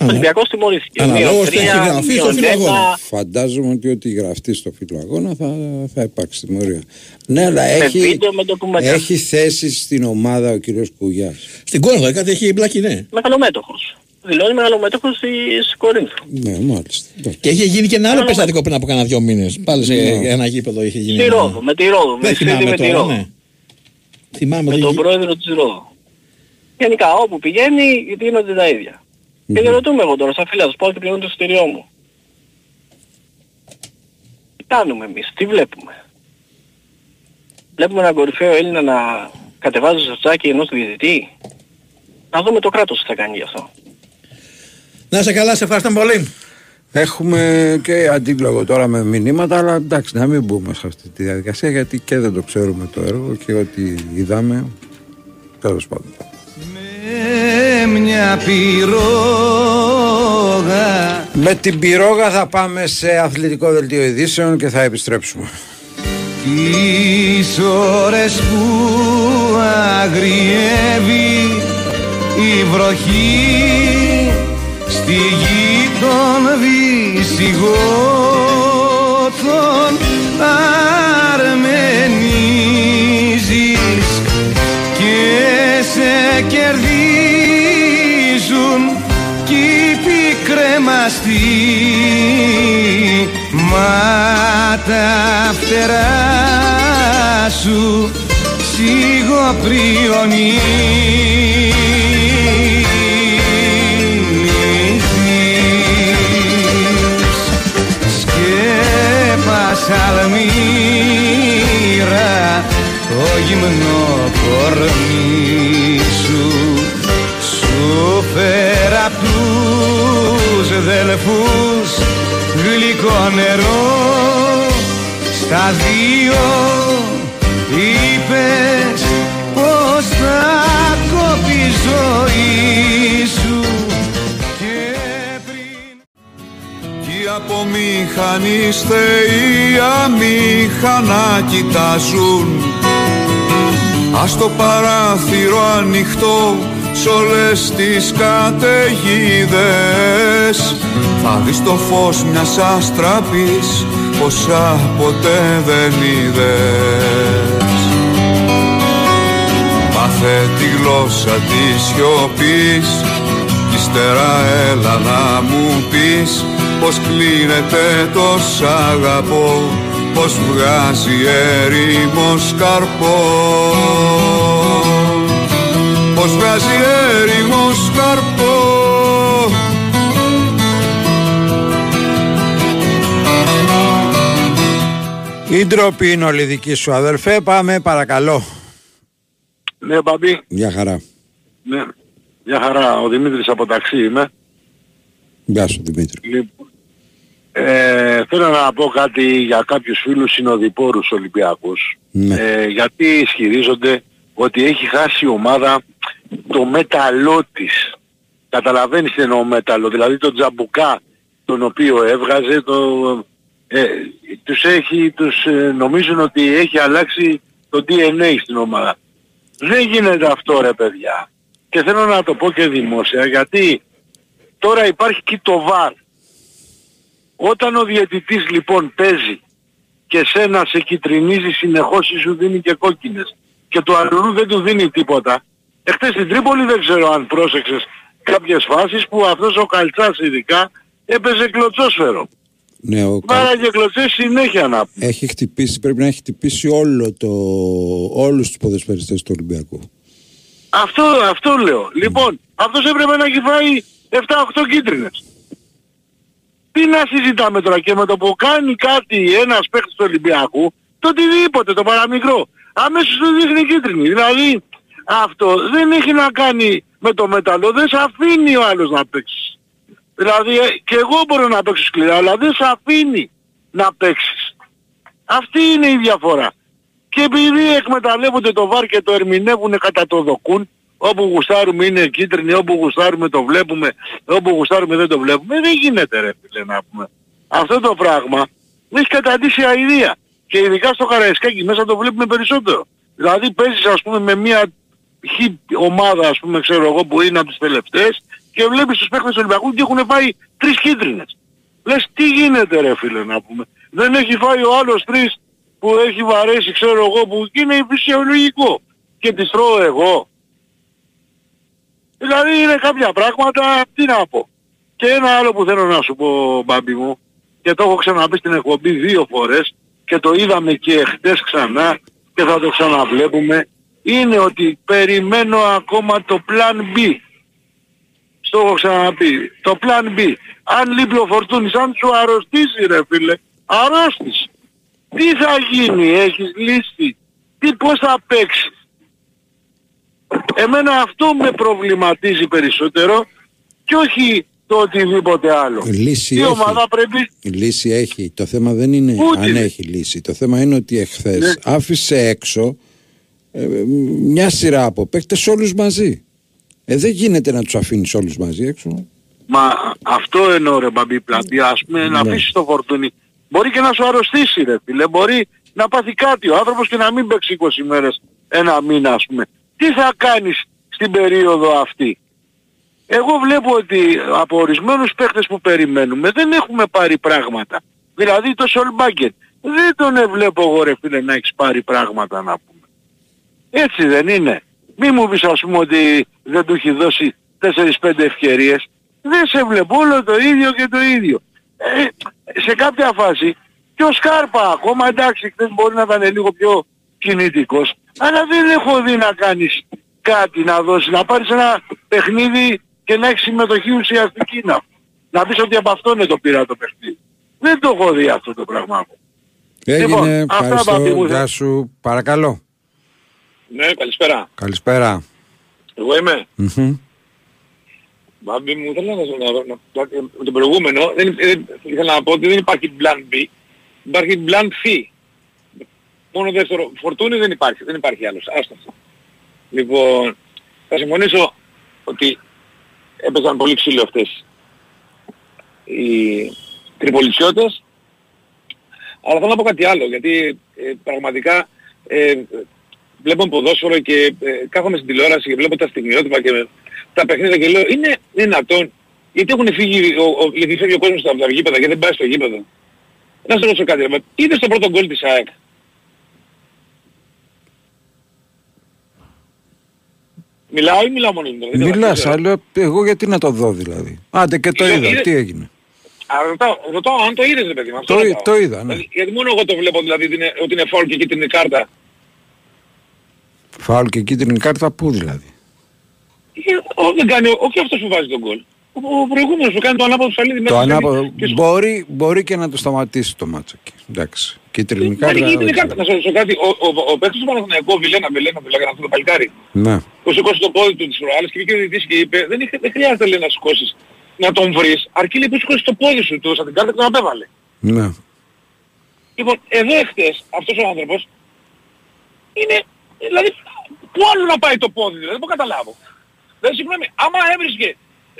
Ο Ολυμπιακός τιμωρήθηκε. Αναλόγως Μείον τι έχει τρία, γραφεί στο μείον φύλλο δέκα. αγώνα. Φαντάζομαι ότι ό,τι γραφτεί στο φύλλο αγώνα θα, θα υπάρξει τιμωρία. Ναι, αλλά έχει, βίντεο, με ντοκουμένταρ. έχει θέση στην ομάδα ο κύριος Κουγιάς. Στην Κόρνο, κάτι έχει μπλακεί, ναι. Μεγαλομέτωχος. Δηλώνει μεγαλομέτωχος της Κορίνθου. Ναι, μάλιστα. Εντάξει. Και είχε γίνει και ένα άλλο περιστατικό πριν από κάνα δύο μήνες. Πάλι σε Ναι. ένα γήπεδο είχε γίνει. Στη ένα- Ρόδο, με τη Ρόδο. Δεν με τη θυμάμαι με τη τώρα, Ρόδο. ναι. Θυμάμαι με ότι τον είχε- πρόεδρο της Ρόδο. Γενικά όπου πηγαίνει γίνονται τα ίδια. Και δεν ρωτούμε εγώ τώρα σαν φίλας, πάω και πληρώνω το εισιτήριό μου. Τι κάνουμε εμείς, τι βλέπουμε. Βλέπουμε έναν κορυφαίο Έλληνα να κατεβάζει στο τσάκι ενός διαιτητή. Να δούμε το κράτος τι θα κάνει γι' αυτό. Να σε καλά, σε ευχαριστώ πολύ. Έχουμε και αντίλογο τώρα με μηνύματα, αλλά εντάξει, να μην μπούμε σε αυτή τη διαδικασία γιατί και δεν το ξέρουμε το έργο και ό,τι είδαμε. Τέλος πάντων. Με μια πυρόγα Με την πυρόγα θα πάμε σε αθλητικό δελτίο ειδήσεων και θα επιστρέψουμε. Τις ώρες που αγριεύει η βροχή στη γη των δυσυγών αρμενίζεις και σε κερδίζουν κι οι πικρέμαστοι μα τα φτερά σου σιγοπριονίζεις σκέπασα αλμύρα το γυμνό κορμί σου. Σου φέρα απ' τους δελφούς γλυκό νερό. Στα δύο είπες από μηχανής θεοί αμήχανα κοιτάζουν. Ας το παράθυρο ανοιχτό σ' όλες τις καταιγίδες. Θα δεις το φως μιας άστραπης πόσα ποτέ δεν είδες. Μάθε τη γλώσσα της σιωπής κι ύστερα έλα να μου πεις πως κλείνεται το σ' αγαπώ πως βγάζει έρημος καρπός πως βγάζει έρημος καρπός Η ντροπή είναι όλη δική σου αδελφέ. Πάμε παρακαλώ. Ναι, Μπαμπή. Γεια χαρά. Ναι. Μια χαρά. Ο Δημήτρης από ταξί είμαι. Γεια σου Δημήτρη. Λοιπόν, ε, θέλω να πω κάτι για κάποιους φίλους συνοδοιπόρους Ολυμπιακούς. Ναι. Ε, γιατί ισχυρίζονται ότι έχει χάσει η ομάδα το μέταλλό της. Καταλαβαίνεις τι εννοώ μέταλλο. Δηλαδή το τζαμπουκά τον οποίο έβγαζε το, ε, τους έχει, τους ε, νομίζουν ότι έχει αλλάξει το DNA στην ομάδα. Δεν γίνεται αυτό ρε παιδιά. Και θέλω να το πω και δημόσια γιατί τώρα υπάρχει και το βαρ. Όταν ο διαιτητής λοιπόν παίζει και σένα σε κυτρινίζει συνεχώς ή σου δίνει και κόκκινες και του αλλού δεν του δίνει τίποτα. Εχθές στην Τρίπολη δεν ξέρω αν πρόσεξες κάποιες φάσεις που αυτός ο Καλτσάς ειδικά έπαιζε κλωτσόσφαιρο. Ναι, ο Κα- Βάραγε κλωτσές συνέχεια να πούμε. έχει χτυπήσει, πρέπει να έχει χτυπήσει όλο το, όλους τους ποδοσφαιριστές του Ολυμπιακού. Αυτό, αυτό λέω. Λοιπόν, αυτός έπρεπε να έχει φάει 7-8 κίτρινες. Τι να συζητάμε τώρα και με το που κάνει κάτι ένας παίκτης του Ολυμπιακού, το οτιδήποτε, το παραμικρό, αμέσως του δείχνει κίτρινη. Δηλαδή, αυτό δεν έχει να κάνει με το μεταλλό, δεν σε αφήνει ο άλλος να παίξεις. Δηλαδή, ε, και εγώ μπορώ να παίξω σκληρά, αλλά δεν σε αφήνει να παίξεις. Αυτή είναι η διαφορά. Και επειδή εκμεταλλεύονται το βάρ και το ερμηνεύουν κατά το δοκούν, όπου γουστάρουμε είναι κίτρινη, όπου γουστάρουμε το βλέπουμε, όπου γουστάρουμε δεν το βλέπουμε, δεν γίνεται ρε φίλε να πούμε. Αυτό το πράγμα έχει καταντήσει αηδία. Και ειδικά στο Καραϊσκάκι μέσα το βλέπουμε περισσότερο. Δηλαδή παίζεις ας πούμε με μια χ ομάδα ας πούμε ξέρω εγώ που είναι από τις τελευταίες και βλέπεις τους παίκτες του Ολυμπιακού και έχουν φάει τρεις κίτρινες. Λες τι γίνεται ρε φίλε να πούμε. Δεν έχει φάει ο άλλος τρεις που έχει βαρέσει ξέρω εγώ που είναι φυσιολογικό. Και τις τρώω εγώ. Δηλαδή είναι κάποια πράγματα, τι να πω. Και ένα άλλο που θέλω να σου πω μπάμπι μου, και το έχω ξαναπεί στην εκπομπή δύο φορές και το είδαμε και χτες ξανά και θα το ξαναβλέπουμε, είναι ότι περιμένω ακόμα το Plan B. Στο έχω ξαναπεί. Το Plan B. Αν λείπει ο Φορτούνης, αν σου αρρωστήσει ρε φίλε, αρρώστης. Τι θα γίνει, έχεις λύσει. Τι πώς θα παίξεις. Εμένα αυτό με προβληματίζει περισσότερο και όχι το οτιδήποτε άλλο. Λύση Η έχει. ομάδα πρέπει... Λύση έχει. Το θέμα δεν είναι Ούτε αν είναι. έχει λύση. Το θέμα είναι ότι εχθές Ναι. άφησε έξω ε, μια σειρά από παίκτες όλους μαζί. Ε, δεν γίνεται να τους αφήνεις όλους μαζί έξω. Μα αυτό εννοώ ρε μπαμπή πλάτη, ας πούμε να Ναι. αφήσεις το φορτούνι. Μπορεί και να σου αρρωστήσει ρε φίλε, μπορεί να πάθει κάτι ο άνθρωπος και να μην παίξει 20 μέρες, ένα μήνα ας πούμε. Τι θα κάνεις στην περίοδο αυτή; Εγώ βλέπω ότι από ορισμένους παίχτες που περιμένουμε δεν έχουμε πάρει πράγματα. Δηλαδή το Σολμπάγκετ. δεν τον εβλέπω εγώ ρε φίλε να έχεις πάρει πράγματα να πούμε. Έτσι δεν είναι. Μη μου πεις ας πούμε ότι δεν του έχει δώσει 4-5 ευκαιρίες. Δεν σε βλέπω όλο το ίδιο και το ίδιο. Ε, σε κάποια φάση και ο Σκάρπα ακόμα εντάξει χθες μπορεί να ήταν λίγο πιο κινητικός αλλά δεν έχω δει να κάνεις κάτι να δώσεις, να πάρεις ένα παιχνίδι και να έχεις συμμετοχή ουσιαστική να, να πεις ότι από αυτό είναι το πήρα το παιχνίδι. Δεν το έχω δει αυτό το πράγμα. Έγινε, Λοιπόν, αυτά ευχαριστώ, Μπάμπη μου, γεια σου. Παρακαλώ. Ναι, καλησπέρα. Καλησπέρα. Εγώ είμαι. Μμμ. Μπάμπη μου, θέλω να, να, να, να με τον προηγούμενο, δεν, δεν, ήθελα να πω ότι δεν υπάρχει plan B, υπάρχει plan C. Μόνο δεύτερο, φορτούνι δεν υπάρχει, δεν υπάρχει άλλος. Άστα αυτό. Λοιπόν, θα συμφωνήσω ότι έπαιζαν πολύ ξύλο αυτές οι τριπολιτσιώτες, αλλά θέλω να πω κάτι άλλο, γιατί ε, πραγματικά ε, βλέπω ποδόσφαιρο και ε, κάθομαι στην τηλεόραση και βλέπω τα στιγμιότυπα και τα παιχνίδια και λέω είναι δυνατόν γιατί έχουν φύγει, ο, ο, γιατί φεύγει ο κόσμος από τα γήπεδα και δεν πάει στο γήπεδο. Να σε ρωτήσω κάτι, ρε, είδες το πρώτο γκολ της ΑΕΚ; Μιλάω ή μιλάω μόνο μου. δεν Μιλάς, ξέρω. αλλά εγώ γιατί να το δω δηλαδή. Άντε και το Είδε- είδα, είδε- τι έγινε. Α, ρωτάω, ρωτάω αν το είδες ρε παιδί μου. αυτό Το, ρωτάω. το είδα, ναι. Δηλαδή, γιατί μόνο εγώ το βλέπω δηλαδή ότι είναι, ότι είναι φάουλ και κίτρινη κάρτα; Φάουλ και κίτρινη κάρτα πού δηλαδή; Ε, ο, δεν κάνει, ο- όχι αυτός που βάζει τον γκολ. Ο, ο προηγούμενος που κάνει το ανάποδο ψαλίδι Το μέσα στο ανάποδο σαλίδι και σου- μπορεί, μπορεί και να το σταματήσει το μάτσο εκεί. Εντάξει. Κίτρινη Μα κάρτα. είναι κίτρινη δεν κάρτα. Να σου ρωτήσω κάτι. Ο, ο, ο παίκτης του Παναθηναϊκού, Βιλένα, Βιλένα, του λέγανε αυτό το παλικάρι, ξέρω. Ναι. που σηκώσει το πόδι του τις προάλλες και βγήκε ο διαιτητής και είπε δεν, είχε- δεν χρειάζεται λέει, να σηκώσεις να τον βρεις, αρκεί λέει που σηκώσεις το πόδι σου του σαν την κάρτα και τον απέβαλε. Ναι. Λοιπόν, εδώ εχθές αυτός ο άνθρωπος είναι, δηλαδή, πού άλλο να πάει το πόδι, δηλαδή, δεν μπορώ να καταλάβω. Δηλαδή, συγγνώμη, άμα έβρισκε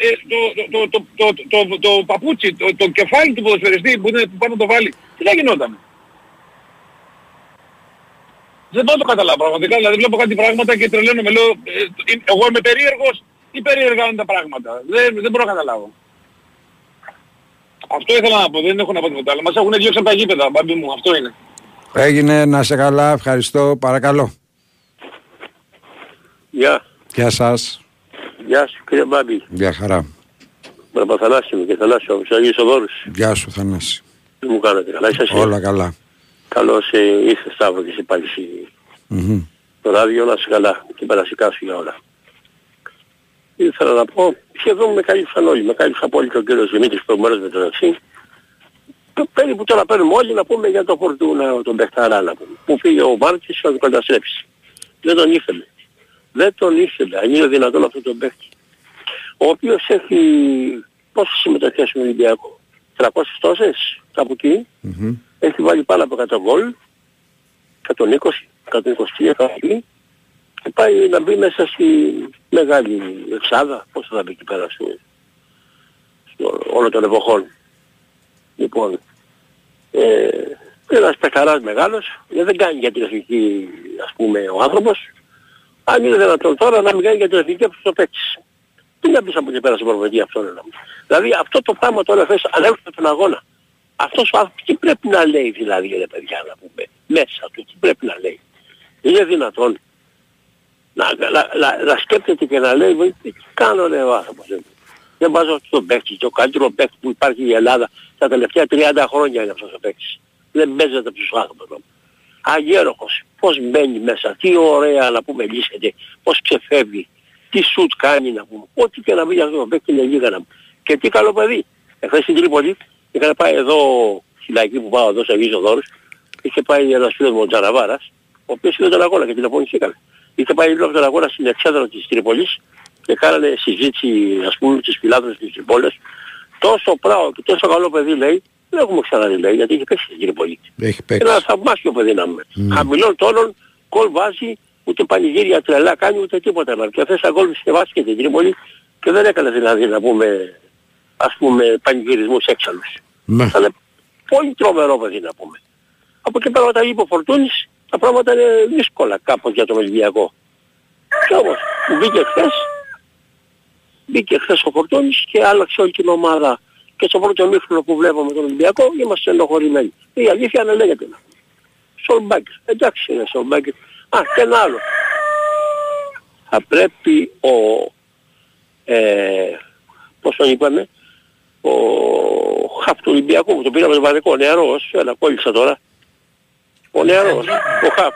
ε, το, το, το, το, το, το, το, παπούτσι, το, το κεφάλι του ποδοσφαιριστή που, είναι, που πάει να το βάλει, τι θα γινόταν; Δεν μπορώ να το καταλάβω πραγματικά, δηλαδή βλέπω κάτι πράγματα και τρελαίνομαι, λέω, ε, ε, εγώ είμαι περίεργος ή περίεργα είναι τα πράγματα. Δεν, δεν μπορώ να καταλάβω. Αυτό ήθελα να πω, δεν έχω να πω τίποτα άλλο. Μας έχουν διώξει από τα γήπεδα, μπάμπι μου, αυτό είναι. Έγινε, να σε καλά, ευχαριστώ, παρακαλώ. Γεια, Γεια σας. γεια σου κύριε Μπάμπη. Γεια χαρά. Με Παθανάση μου και Θανάσιο από τους Αγίους Οδόρους. Γεια σου Θανάση. Τι μου κάνετε, καλά είσαστε. Όλα καλά. Καλώς ε, ήρθες Σταύρος και εσύ πάλι στη- Μμμ. στο ράδιο, να είσαι καλά και περασικά σου για όλα. Ήθελα να πω, σχεδόν με κάλυψαν όλοι. Με κάλυψαν πολύ και ο κύριος Δημήτρης προηγουμένως με τον Αξί. Και Περίπου τώρα παίρνουμε όλοι να πούμε για το Φορτούνα, τον Μπεχταρά να πούμε. Που φύγε ο Μάρτης να τον καταστρέψει. Δεν τον ήθελε. Δεν τον ήθελε. Αν είναι δυνατόν αυτό τον παίχτη. Ο οποίος έχει πόσες συμμετοχές στον Ολυμπιακό. 300 τόσες, κάπου εκεί. Μμμ. Έχει βάλει πάνω από 100 γκολ. 120, 123 κάπου εκεί. Και πάει να μπει μέσα στη μεγάλη εξάδα. Πώς θα μπει εκεί πέρα στο, στο όλο των εποχών. Λοιπόν, ε, ένας παιχταράς μεγάλος, ε, δεν κάνει για την εθνική ας πούμε ο άνθρωπος. Αν είναι δυνατόν τώρα να μην κάνει για την εθνική αυτός το παίκτης. Τι να πεις από εκεί πέρα στην προπονητή αυτό να Δηλαδή αυτό το πράγμα τώρα θες ανέχεται τον αγώνα. Αυτός ο άνθρωπος τι πρέπει να λέει δηλαδή ρε παιδιά να πούμε μέσα του, τι πρέπει να λέει. Είναι δυνατόν να, να, να, να σκέπτεται και να λέει «Βοη, τι κάνω ρε ο άνθρωπος. ρε». Δεν βάζω στον παίκτη, το καλύτερο παίκτη που υπάρχει η Ελλάδα τα τελευταία 30 χρόνια είναι αυτός ο παίκτης. Δεν παίζεται από τους άνθρωπους. Αγέροχος, πώς μπαίνει μέσα, τι ωραία να πούμε λύσεται, πώς ξεφεύγει, τι σουτ κάνει να πούμε, ό,τι και να βρει αυτός το παίκτης είναι λίγα να πούμε. Και τι καλό παιδί. Εχθές στην Τρίπολη είχα πάει εδώ στη λαϊκή που πάω εδώ σε Αγίος Οδόρους, είχε πάει ένας φίλος μου ο Τζαραβάρας, ο οποίος είδε τον αγώνα και τηλεφωνηθήκαμε. Είχε πάει λίγο από τον αγώνα στην εξέδρα της Τρίπολης και κάνανε συζήτηση ας πούμε τις φυλάδες της Τρίπολης. Τόσο πράγμα και τόσο καλό παιδί λέει, δεν έχουμε ξαναδεί λέει, γιατί είχε παίξει στην Τρίπολη. Έχει Είναι ένα θαυμάσιο παιδί να είμαι. Χαμηλών τόνων, γκολ βάζει, ούτε πανηγύρια τρελά κάνει, ούτε τίποτα. να. Και αυτές τα γκολ συσκευάστηκε και την Τρίπολη και δεν έκανε δηλαδή να πούμε, ας πούμε, πανηγυρισμούς έξαλλους. Ναι. Ήταν πολύ τρομερό παιδί να πούμε. Από εκεί πέρα όταν είπε ο Φορτούνης, τα πράγματα είναι δύσκολα κάπως για τον Ολυμπιακό. Και όμως, που μπήκε χθες, μπήκε χθες ο Φορτούνης και άλλαξε όλη την ομάδα. Και και στο πρώτο μήχρονο που βλέπουμε τον Ολυμπιακό είμαστε ενοχωρημένοι. Η αλήθεια είναι λέγεται. Σολμπάκης. Εντάξει είναι Σολμπάκης. Α, και ένα άλλο. Θα πρέπει ο... Ε, πώς τον είπαμε, ο χαφ του Ολυμπιακού που το πήραμε το βαδικό, νεαρός, έλα κόλλησα τώρα. Ο νεαρός, ο χαφ.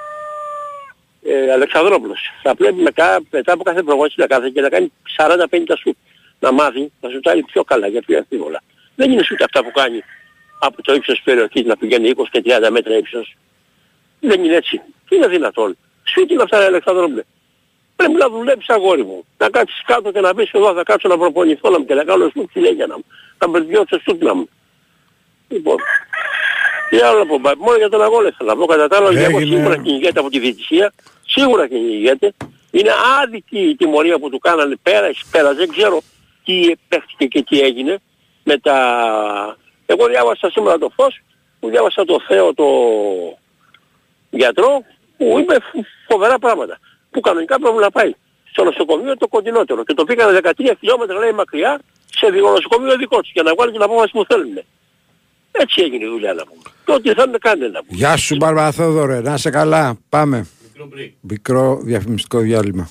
Ε, Αλεξανδρόπουλος. Θα πρέπει μετά, μετά από κάθε προγόνηση να κάθεται και να κάνει 40-50 σου. Να μάθει να σου τάει πιο καλά για πιο εύκολα. Δεν είναι ούτε αυτά που κάνει από το ύψος της περιοχής να πηγαίνει 20 και 30 μέτρα ύψος. Δεν είναι έτσι. Τι είναι δυνατόν. Σου είναι αυτά Αλεξανδρόπουλε. Πρέπει να δουλέψεις αγόρι μου. Να κάτσεις κάτω και να πεις εδώ θα κάτσω να προπονηθώ να μου και να κάνω σου τη λέγια να μου. Να βελτιώσω στούτνα μου. Λοιπόν, τι άλλο να πω, μπα, μόνο για τον αγώνα θέλω να πω. Κατά τα άλλα, ο Ολυμπιακός σίγουρα κυνηγέται από τη διαιτησία. Σίγουρα κυνηγέται. Είναι άδικη η τιμωρία που του κάνανε πέρας, πέρας. Δεν ξέρω τι παίχτηκε και τι έγινε με τα... Εγώ διάβασα σήμερα το φως, που διάβασα το Θεό το γιατρό, που είπε φο- φοβερά πράγματα. Που κανονικά πρέπει να πάει στο νοσοκομείο το κοντινότερο. Και το πήγανε 13 χιλιόμετρα λέει μακριά σε νοσοκομείο δικό τους για να βγάλουν την απόφαση που θέλουν. Έτσι έγινε η δουλειά να πούμε. Το ότι θα είναι κάνει να πούμε. Γεια σου Μπαρμπαθόδωρε, να είσαι καλά. Πάμε. Μικρό διαφημιστικό διάλειμμα.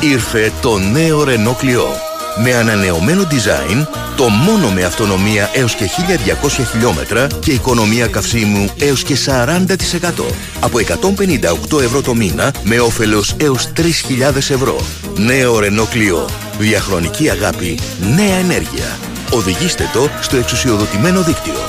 Ήρθε το νέο Renault Clio. Με ανανεωμένο design, το μόνο με αυτονομία έως και 1200 χιλιόμετρα και οικονομία καυσίμου έως και 40%. Από 158 ευρώ το μήνα με όφελος έως 3.000 ευρώ. Νέο Renault Clio. Διαχρονική αγάπη, νέα ενέργεια. Οδηγήστε το στο εξουσιοδοτημένο δίκτυο.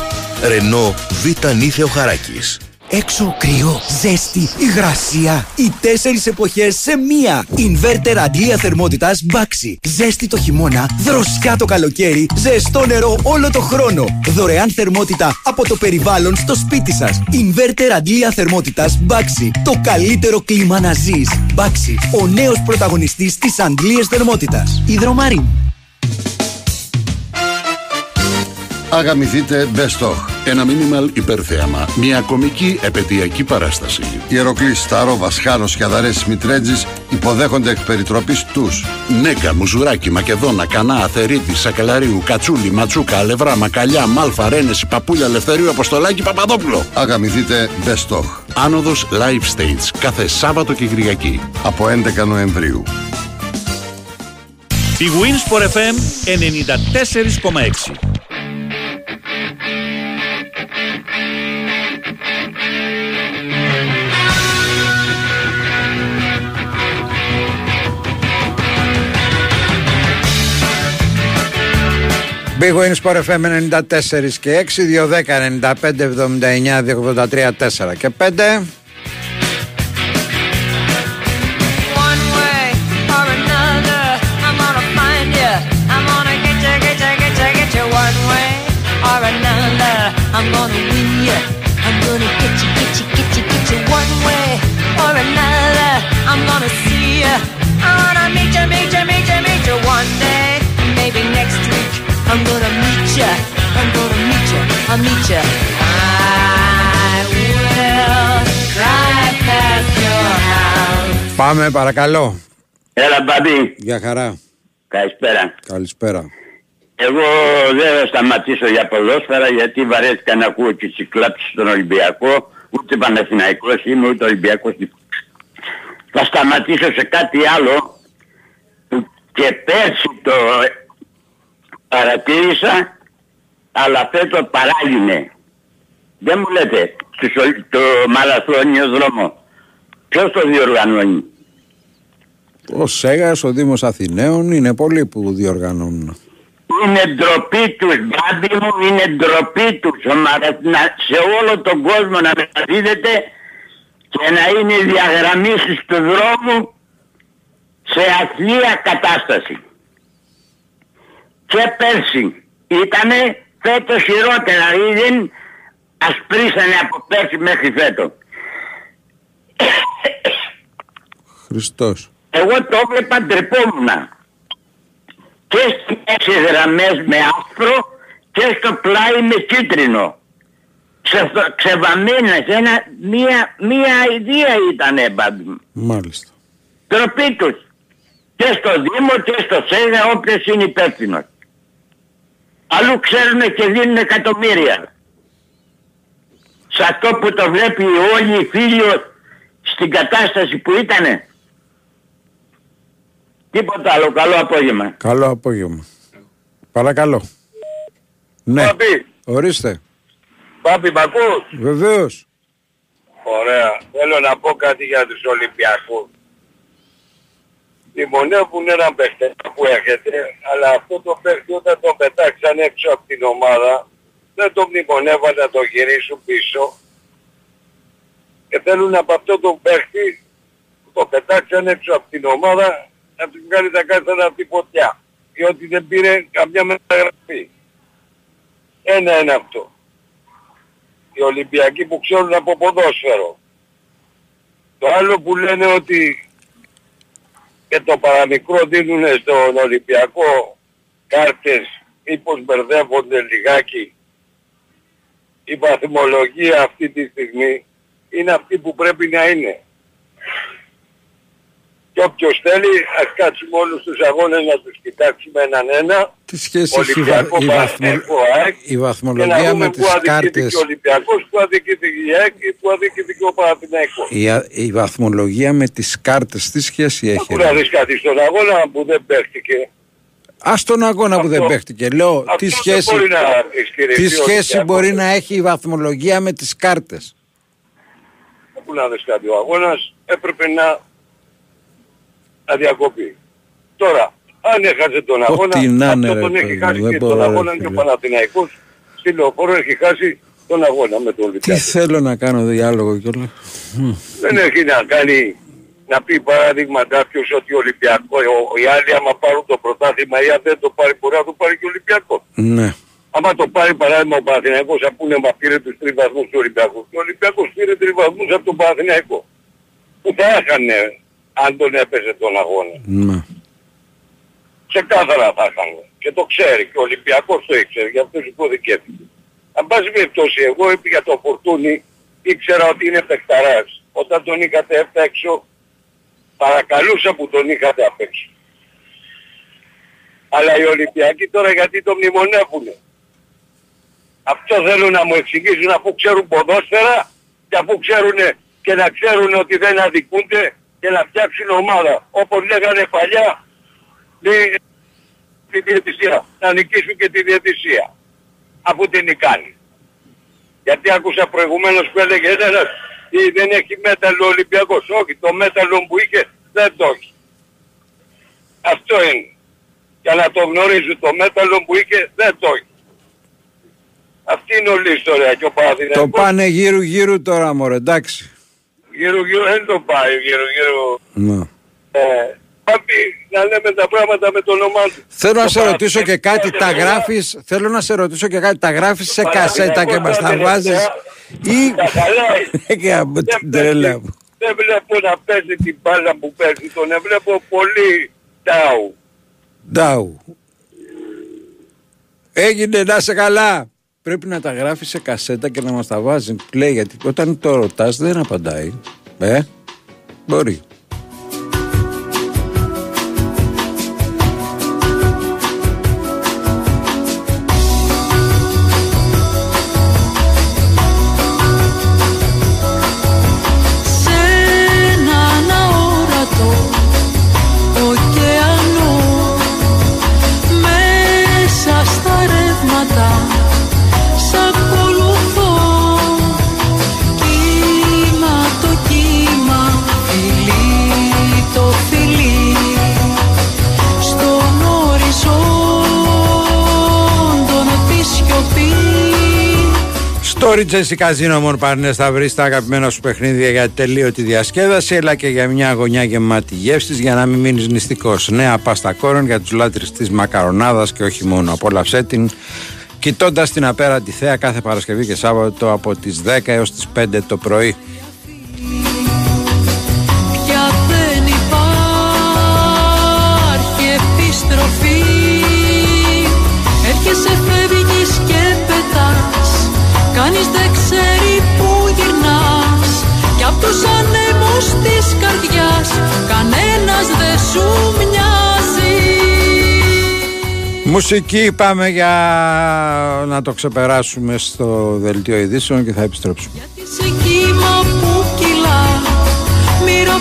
Renault Β' Νίθεο Χαράκης. Έξω κρύο, ζέστη, υγρασία. Οι τέσσερις εποχές σε μία. Ινβέρτερ αντλία θερμότητας Baxi. Ζέστη το χειμώνα, δροσιά το καλοκαίρι, ζεστό νερό όλο το χρόνο. Δωρεάν θερμότητα από το περιβάλλον στο σπίτι σας. Ινβέρτερ αντλία θερμότητας Baxi. Το καλύτερο κλίμα να ζεις. Baxi, ο νέος πρωταγωνιστής της αντλίας θερμότητας. Ιδρομαρίν. Αγαμηθείτε Best of. Ένα μίνιμαλ υπερθέαμα. Μια κομική επαιτειακή παράσταση. Ιεροκλής, Σταρό, Βασχάλο, Σκιαδαρέ, Μητρέτζης υποδέχονται εκ περιτροπής τους. Νέκα, Μουζουράκι, Μακεδόνα, Κανά, Αθερίτη, Σακελαρίου, Κατσούλη, Ματσούκα, Αλευρά, Μακαλιά, Μάλφα, Ρένεση, Παπούλια, Ελευθερίου, Αποστολάκη, Παπαδόπουλο. Αγαμηθείτε Best of. Άνοδος Live Stage κάθε Σάββατο και Κυριακή. Από 11 Νοεμβρίου. Η Winsport FM 94,6. Πηγο είναι σπόρεφαίνει 94 και έξι, δύο 105 79, 23 4 και 5. I'm gonna meet you. I'm gonna meet you, I'll meet you. I will drive past your house. Πάμε παρακαλώ. Έλα μπαμπή. Γεια χαρά. Καλησπέρα. Καλησπέρα. Εγώ δεν θα σταματήσω για ποδόσφαιρα γιατί βαρέθηκα να ακούω και τις κλάψεις στον Ολυμπιακό. Ούτε Παναθηναϊκός είμαι ούτε Ολυμπιακός. Θα σταματήσω σε κάτι άλλο που και πέρσι το παρατήρησα αλλά φέτος παράγεινε. Δεν μου λέτε στους Ολ- το μαραθώνιο δρόμο. Ποιος το διοργανώνει; Ο Σέγας, ο Δήμος Αθηναίων, είναι πολλοί που διοργανώνουν. Είναι ντροπή τους, μπάμπι μου, είναι ντροπή τους. Ο Μαρα- να- σε όλο τον κόσμο να μεταδίδεται και να είναι οι διαγραμμίσεις του δρόμου σε αθλία κατάσταση. Και πέρσι ήτανε, φέτος χειρότερα, δηλαδή δεν ασπρίσανε από πέρσι μέχρι φέτος. Χριστός. Εγώ το έβλεπα ντρεπόμουν. Και στις γραμμές με άσπρο και στο πλάι με κίτρινο. Ξε, ξεβαμμένες, ένα, μία, μία ιδέα ήτανε μπάμπη μου. Μάλιστα. Τροπή τους. Και στο Δήμο και στο ΣΕΓΑ όποιος είναι υπεύθυνος. Αλλού ξέρουν και δίνουν εκατομμύρια. Σε αυτό που το βλέπει όλοι οι φίλοι στην κατάσταση που ήτανε. Τίποτα άλλο. Καλό απόγευμα. Καλό απόγευμα. Παρακαλώ. Ναι. Πάπη, Ορίστε. Πάπη, μ' ακούς; Βεβαίως. Ωραία. Θέλω να πω κάτι για τους Ολυμπιακούς. Μνημονεύουν έναν παίχτη που έρχεται, αλλά αυτό το παίχτη όταν τον πετάξαν έξω από την ομάδα, δεν τον μνημονεύαν να το γυρίσουν πίσω. Και θέλουν από αυτό το παίχτη που το πετάξαν έξω από την ομάδα να τους κάνει τα κάστανα από τη φωτιά. Διότι δεν πήρε καμιά μεταγραφή. Ένα είναι αυτό. Οι Ολυμπιακοί που ξέρουν από ποδόσφαιρο. Το άλλο που λένε ότι και το παραμικρό δίνουν στον Ολυμπιακό κάρτες μήπως μπερδεύονται λιγάκι. Η βαθμολογία αυτή τη στιγμή είναι αυτή που πρέπει να είναι. Και όποιος θέλει ας κάτσουμε όλους τους αγώνες να τους κοιτάξουμε έναν ένα. Τι σχέση έχει η, βα- Ολυμπιακό η, βαθμο- Παναθηναϊκό ΑΕΚ, η και να βαθμολογία δούμε με πού τις αδικείται κάρτες και ο Ολυμπιακός, πού αδικείται και η ΑΕΚ και πού αδικείται και ο Παναθηναϊκός. η, α- η βαθμολογία με τις κάρτες τι σχέση έχει Πού να δεις κάτι στον αγώνα που δεν παίχτηκε. Ας τον αγώνα που δεν παίχτηκε λέω αυτό τι δεν σχέση, μπορεί να ισχυριστεί τι ο σχέση Ολυμπιακός. μπορεί να έχει η βαθμολογία με τις κάρτες; Πού να δεις κάτι. Ο αγώνας έπρεπε να, να διακοπεί. Τώρα, αν έχασε τον αγώνα, Ό,τι να είναι, αυτό ρε τον παιδί έχει μου, χάσει δεν και μπορώ, τον ρε αγώνα και ο φίλε. Παναθηναϊκός στη λεωφόρο έχει χάσει τον αγώνα με τον τι Ολυμπιακό. θέλω να κάνω διάλογο κιόλα Δεν έχει να κάνει να πει παράδειγμα κάποιος ότι ο Ολυμπιακό, ο- οι άλλοι άμα πάρουν το πρωτάθλημα ή αν δεν το πάρει μπορεί να το πάρει και ο Ολυμπιακός. ναι Άμα το πάρει παράδειγμα ο Παναθηναϊκός θα πούνε μα πήρε τους τρεις βαθμούς του Ολυμπιακού. Και ο Ολυμπιακός πήρε τρεις βαθμούς από τον Παναθηναϊκό. Που θα έχανε αν τον έπαιζε τον αγώνα. ναι Ξεκάθαρα θα έχανε. Και το ξέρει και ο Ολυμπιακός το ήξερε, γι' αυτό υποδικεύτηκε. Αν πάση περιπτώσει εγώ για το Φορτούνι ήξερα ότι είναι παιχταράς. Όταν τον είχατε έφτα έξω παρακαλούσα που τον είχατε απ' έξω. Αλλά οι Ολυμπιακοί τώρα γιατί το μνημονεύουνε; Αυτό θέλουν να μου εξηγήσουν αφού ξέρουν ποδόσφαιρα και αφού ξέρουν και να ξέρουν ότι δεν αδικούνται και να φτιάξουν ομάδα. Όπως λέγανε παλιά, λέει, τη διαιτησία. Να νικήσουν και τη διαιτησία. Αφού την νικάνει. Γιατί άκουσα προηγουμένως που έλεγε ένας ή δεν έχει μέταλλο ο Ολυμπιακός. Όχι, το μέταλλο που είχε δεν το έχει. Αυτό είναι. Για να το γνωρίζουν το μέταλλο που είχε δεν το έχει. Αυτή είναι όλη η ιστορία και ο το Παναθηναϊκός πάνε γύρω γύρω τώρα μωρέ εντάξει γύρω γύρω δεν το πάει γύρω γύρω. ναι. Ε, πρέπει να λέμε τα πράγματα με το όνομά του. Θέλω να Το σε ρωτήσω και κάτι, τα Παναθηναϊκό- γράφεις, θέλω να σε ρωτήσω και κάτι, τα γράφεις σε Παναθηναϊκός κασέτα και μας τα τελευταία- βάζεις ή... Τα χαλάει. και από την τρέλα μου. Δεν βλέπω να παίζει την μπάλα που παίζει. Τον βλέπω πολύ τάου. Ντάου. Έγινε να σε καλά. Πρέπει να τα γράφεις σε κασέτα και να μας τα βάζει play γιατί όταν το ρωτάς δεν απαντάει. Ε, μπορεί. Στο Ritzency Casino Μονπαρνές θα βρεις τα αγαπημένα σου παιχνίδια για τελείωτη διασκέδαση αλλά και για μια γωνιά γεμάτη γεύσης για να μην μείνεις νηστικός. Νέα πάστα κόρον για τους λάτρεις της μακαρονάδας και όχι μόνο. Απόλαυσέ την κοιτώντας την απέραντη θέα κάθε Παρασκευή και Σάββατο από τις 10 έως τις 5 το πρωί. Ανέμους της καρδιάς Κανένας δεν σου μοιάζει Μουσική πάμε για να το ξεπεράσουμε στο δελτίο ειδήσεων και θα επιστρέψουμε. Σε κύμα που κυλά Μοίρα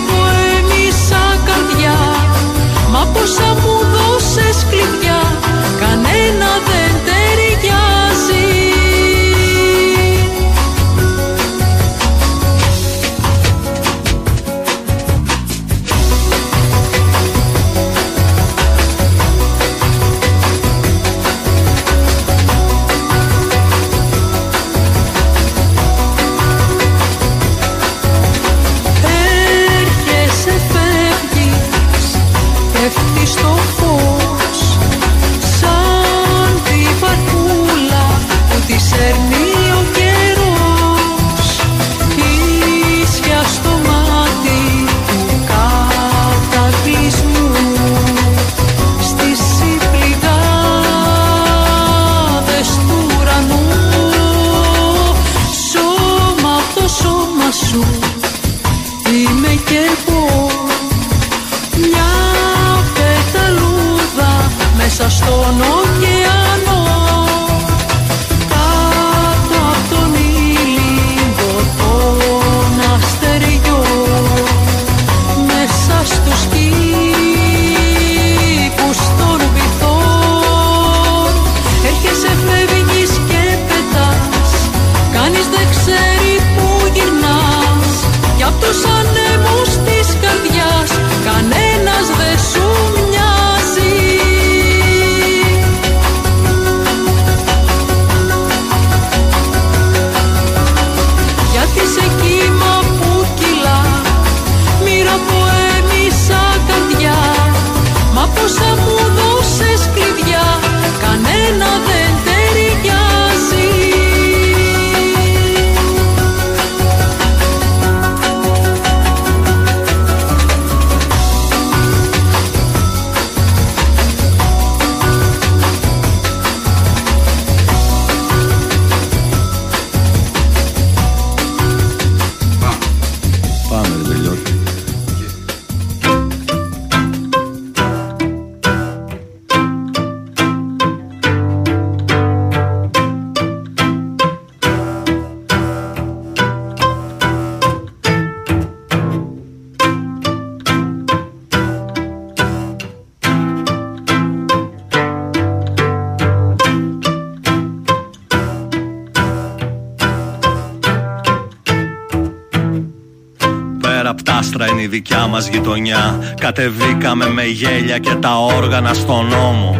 μας γειτονιά. Κατεβήκαμε με γέλια και τα όργανα στον νόμο.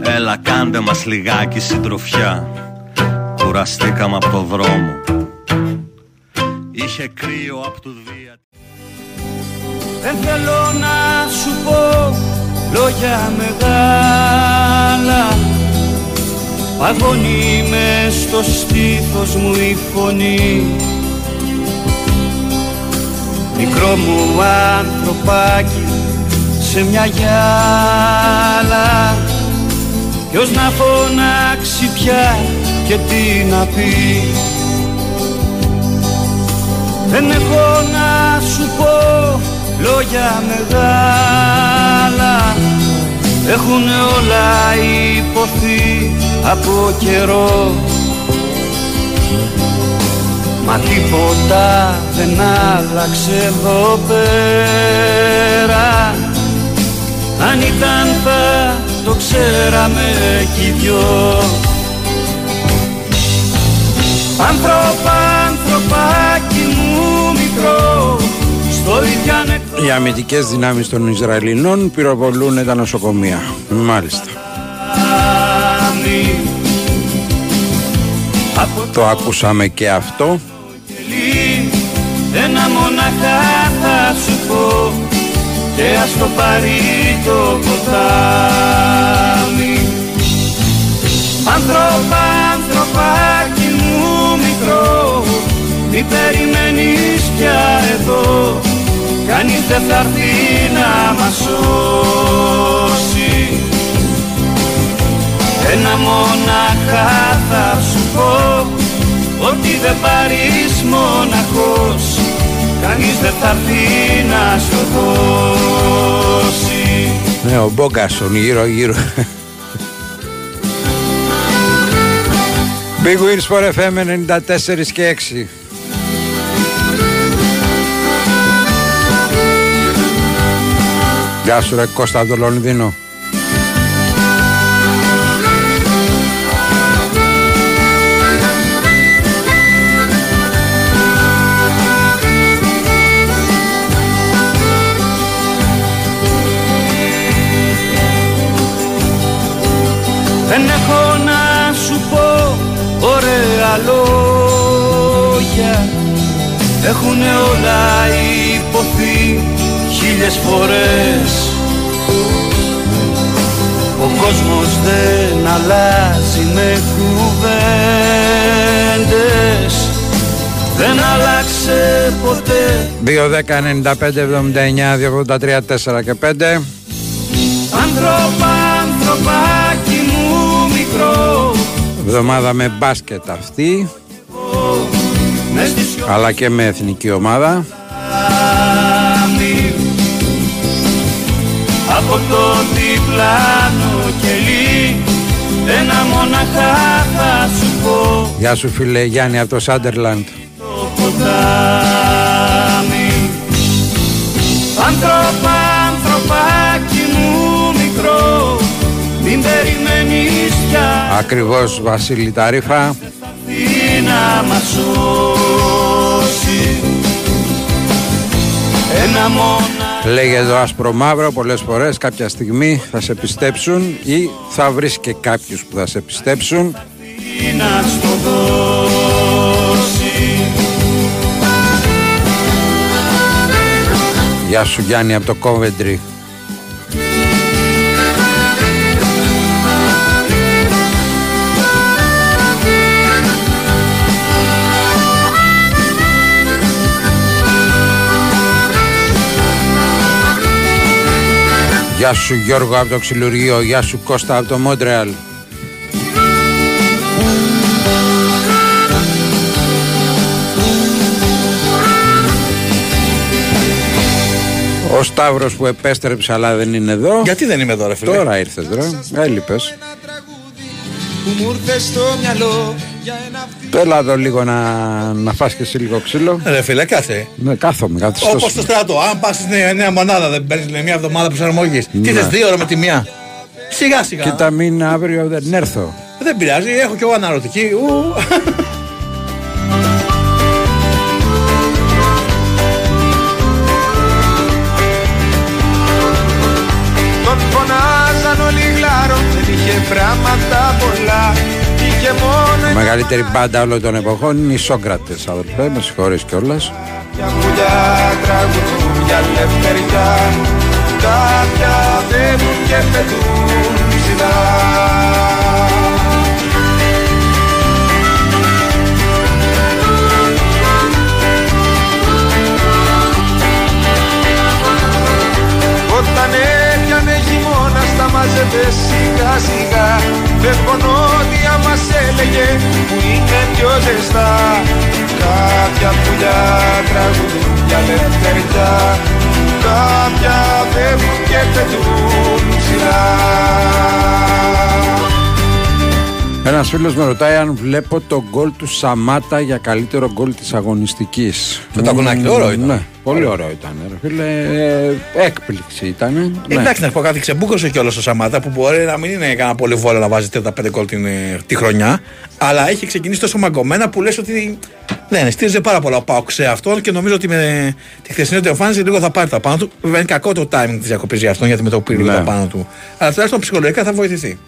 Έλα κάντε μας λιγάκι συντροφιά. Κουραστήκαμε από το δρόμο. Είχε κρύο απ' του Δία Δεν θέλω να σου πω λόγια μεγάλα. Παγωνεί μες στο στήθος μου η φωνή Μικρό μου ανθρωπάκι σε μια γυάλα. Ποιος να φωνάξει πια και τι να πει. Δεν έχω να σου πω λόγια μεγάλα. Έχουν όλα υποθεί από καιρό. Μα τίποτα δεν άλλαξε εδώ πέρα Αν ήταν θα το ξέραμε κι οι δυο Άνθρωπα, ανθρωπάκι μου μικρό Στο ίδια νεκρό Οι αμυντικές δυνάμεις των Ισραηλινών πυροβολούν τα νοσοκομεία. Μάλιστα. Άμυ. Το ακούσαμε και αυτό. Κελί Ένα μοναχά θα σου πω Και ας το πάρει το ποτάμι. Άνθρωπα, ανθρωπάκι μου μικρό Μη περιμένεις πια εδώ. Κανείς δεν θα έρθει να μας σώσει. Ένα μοναχά θα σου πω Ότι δεν πάρεις μοναχός Κανείς δεν θα έρθει να σου δώσει Ναι, ο Μπόγκασον γύρω γύρω. Big Wins for FM 94 και 6. Γεια σου ρε Κώστα από το Λονδίνο. Έχουνε όλα υποθεί χίλιες φορές. Ο κόσμος δεν αλλάζει με κουβέντες. Δεν άλλαξε ποτέ. 2, 10, 95, 79, 283, 4 και 5. Άνθρωπα, ανθρωπάκι μου μικρό. Εβδομάδα με μπάσκετ αυτή, Μες στη σιωπή αλλά και με εθνική ομάδα. Από το διπλάνο κελί Ένα μοναχά θα σου πω Γεια σου φίλε Γιάννη από το Σάντερλαντ. το ποτάμι Άνθρωπα, ανθρωπάκι μου μικρό Μην περιμένεις πια Ακριβώς Βασίλη Ταρίφα. Τι να μας σώσει Ένα μοναχά Λέγε το άσπρο μαύρο πολλές φορές κάποια στιγμή θα σε πιστέψουν ή θα βρεις και κάποιους που θα σε πιστέψουν. τι να στο δώσει Γεια σου Γιάννη από το Κόβεντρι. Γεια σου Γιώργο από το Ξυλουργείο, γεια σου Κώστα από το Μόντρεαλ. Ο Σταύρος που επέστρεψε αλλά δεν είναι εδώ. Γιατί δεν είμαι εδώ, ρε φίλε; Τώρα ήρθες ρε, έλειπες. που μου ήρθε στο μυαλό για ένα Έλα εδώ λίγο να, να φας και εσύ λίγο ξύλο. Ρε φίλε, κάθε. Ναι, κάθομαι, κάθομαι. Όπως στο στράτο. Αν πας στην νέα, νέα μονάδα, δεν παίρνεις μια εβδομάδα προσαρμογής. Τι Ναι. θε δύο ώρα με τη μία. Σιγά σιγά. Κοίτα μην αύριο δεν έρθω. Δεν πειράζει, έχω κι εγώ αναρωτική. Ου. Τον φωνάζαν όλοι γλάρο Δεν είχε πράγματα πολλά Είχε μόνο Η μεγαλύτερη μπάντα όλων των εποχών είναι οι Σόκρατες, αδελφέ. Με συγχωρείς κιόλας. Κάποια πουλιά τραγουδούν για ελευθεριά Κάποια φεύγουν και πετούν ψηλά Όταν έπιανε χειμώνα στα μάζευε σιγά σιγά Φευκονόδια μας έλεγε που είναι πιο ζεστά Κάποια πουλιά τραγουδούν για ελευθεριά Κάποια φεύγουν και πετούν ψηλά Ένας φίλος με ρωτάει αν βλέπω το γκολ του Σαμάτα για καλύτερο γκολ της αγωνιστικής. Το τακουνάκι, ωραίο ήταν. Ναι, πολύ ωραίο ήταν. Ρε φίλε, Ε, έκπληξη ήταν. Ναι. Εντάξει, να σου πω κάτι, ξεμπούκωσε κιόλας ο Σαμάτα που μπορεί να μην είναι κανένα πολύ βόλο να βάζει 35 γκολ την, ε, τη χρονιά. Αλλά έχει ξεκινήσει τόσο μαγκωμένα που λες ότι δεν στήριζε πάρα πολλά ο Πάοκ σε αυτόν και νομίζω ότι με τη χθεσινή του εμφάνιση λίγο θα πάρει τα πάνω του. Βέβαια είναι κακό το timing της διακοπής για αυτόν γιατί με το πήρε λίγο Ναι. τα πάνω του. Αλλά τουλάχιστον ψυχολογικά θα βοηθηθεί.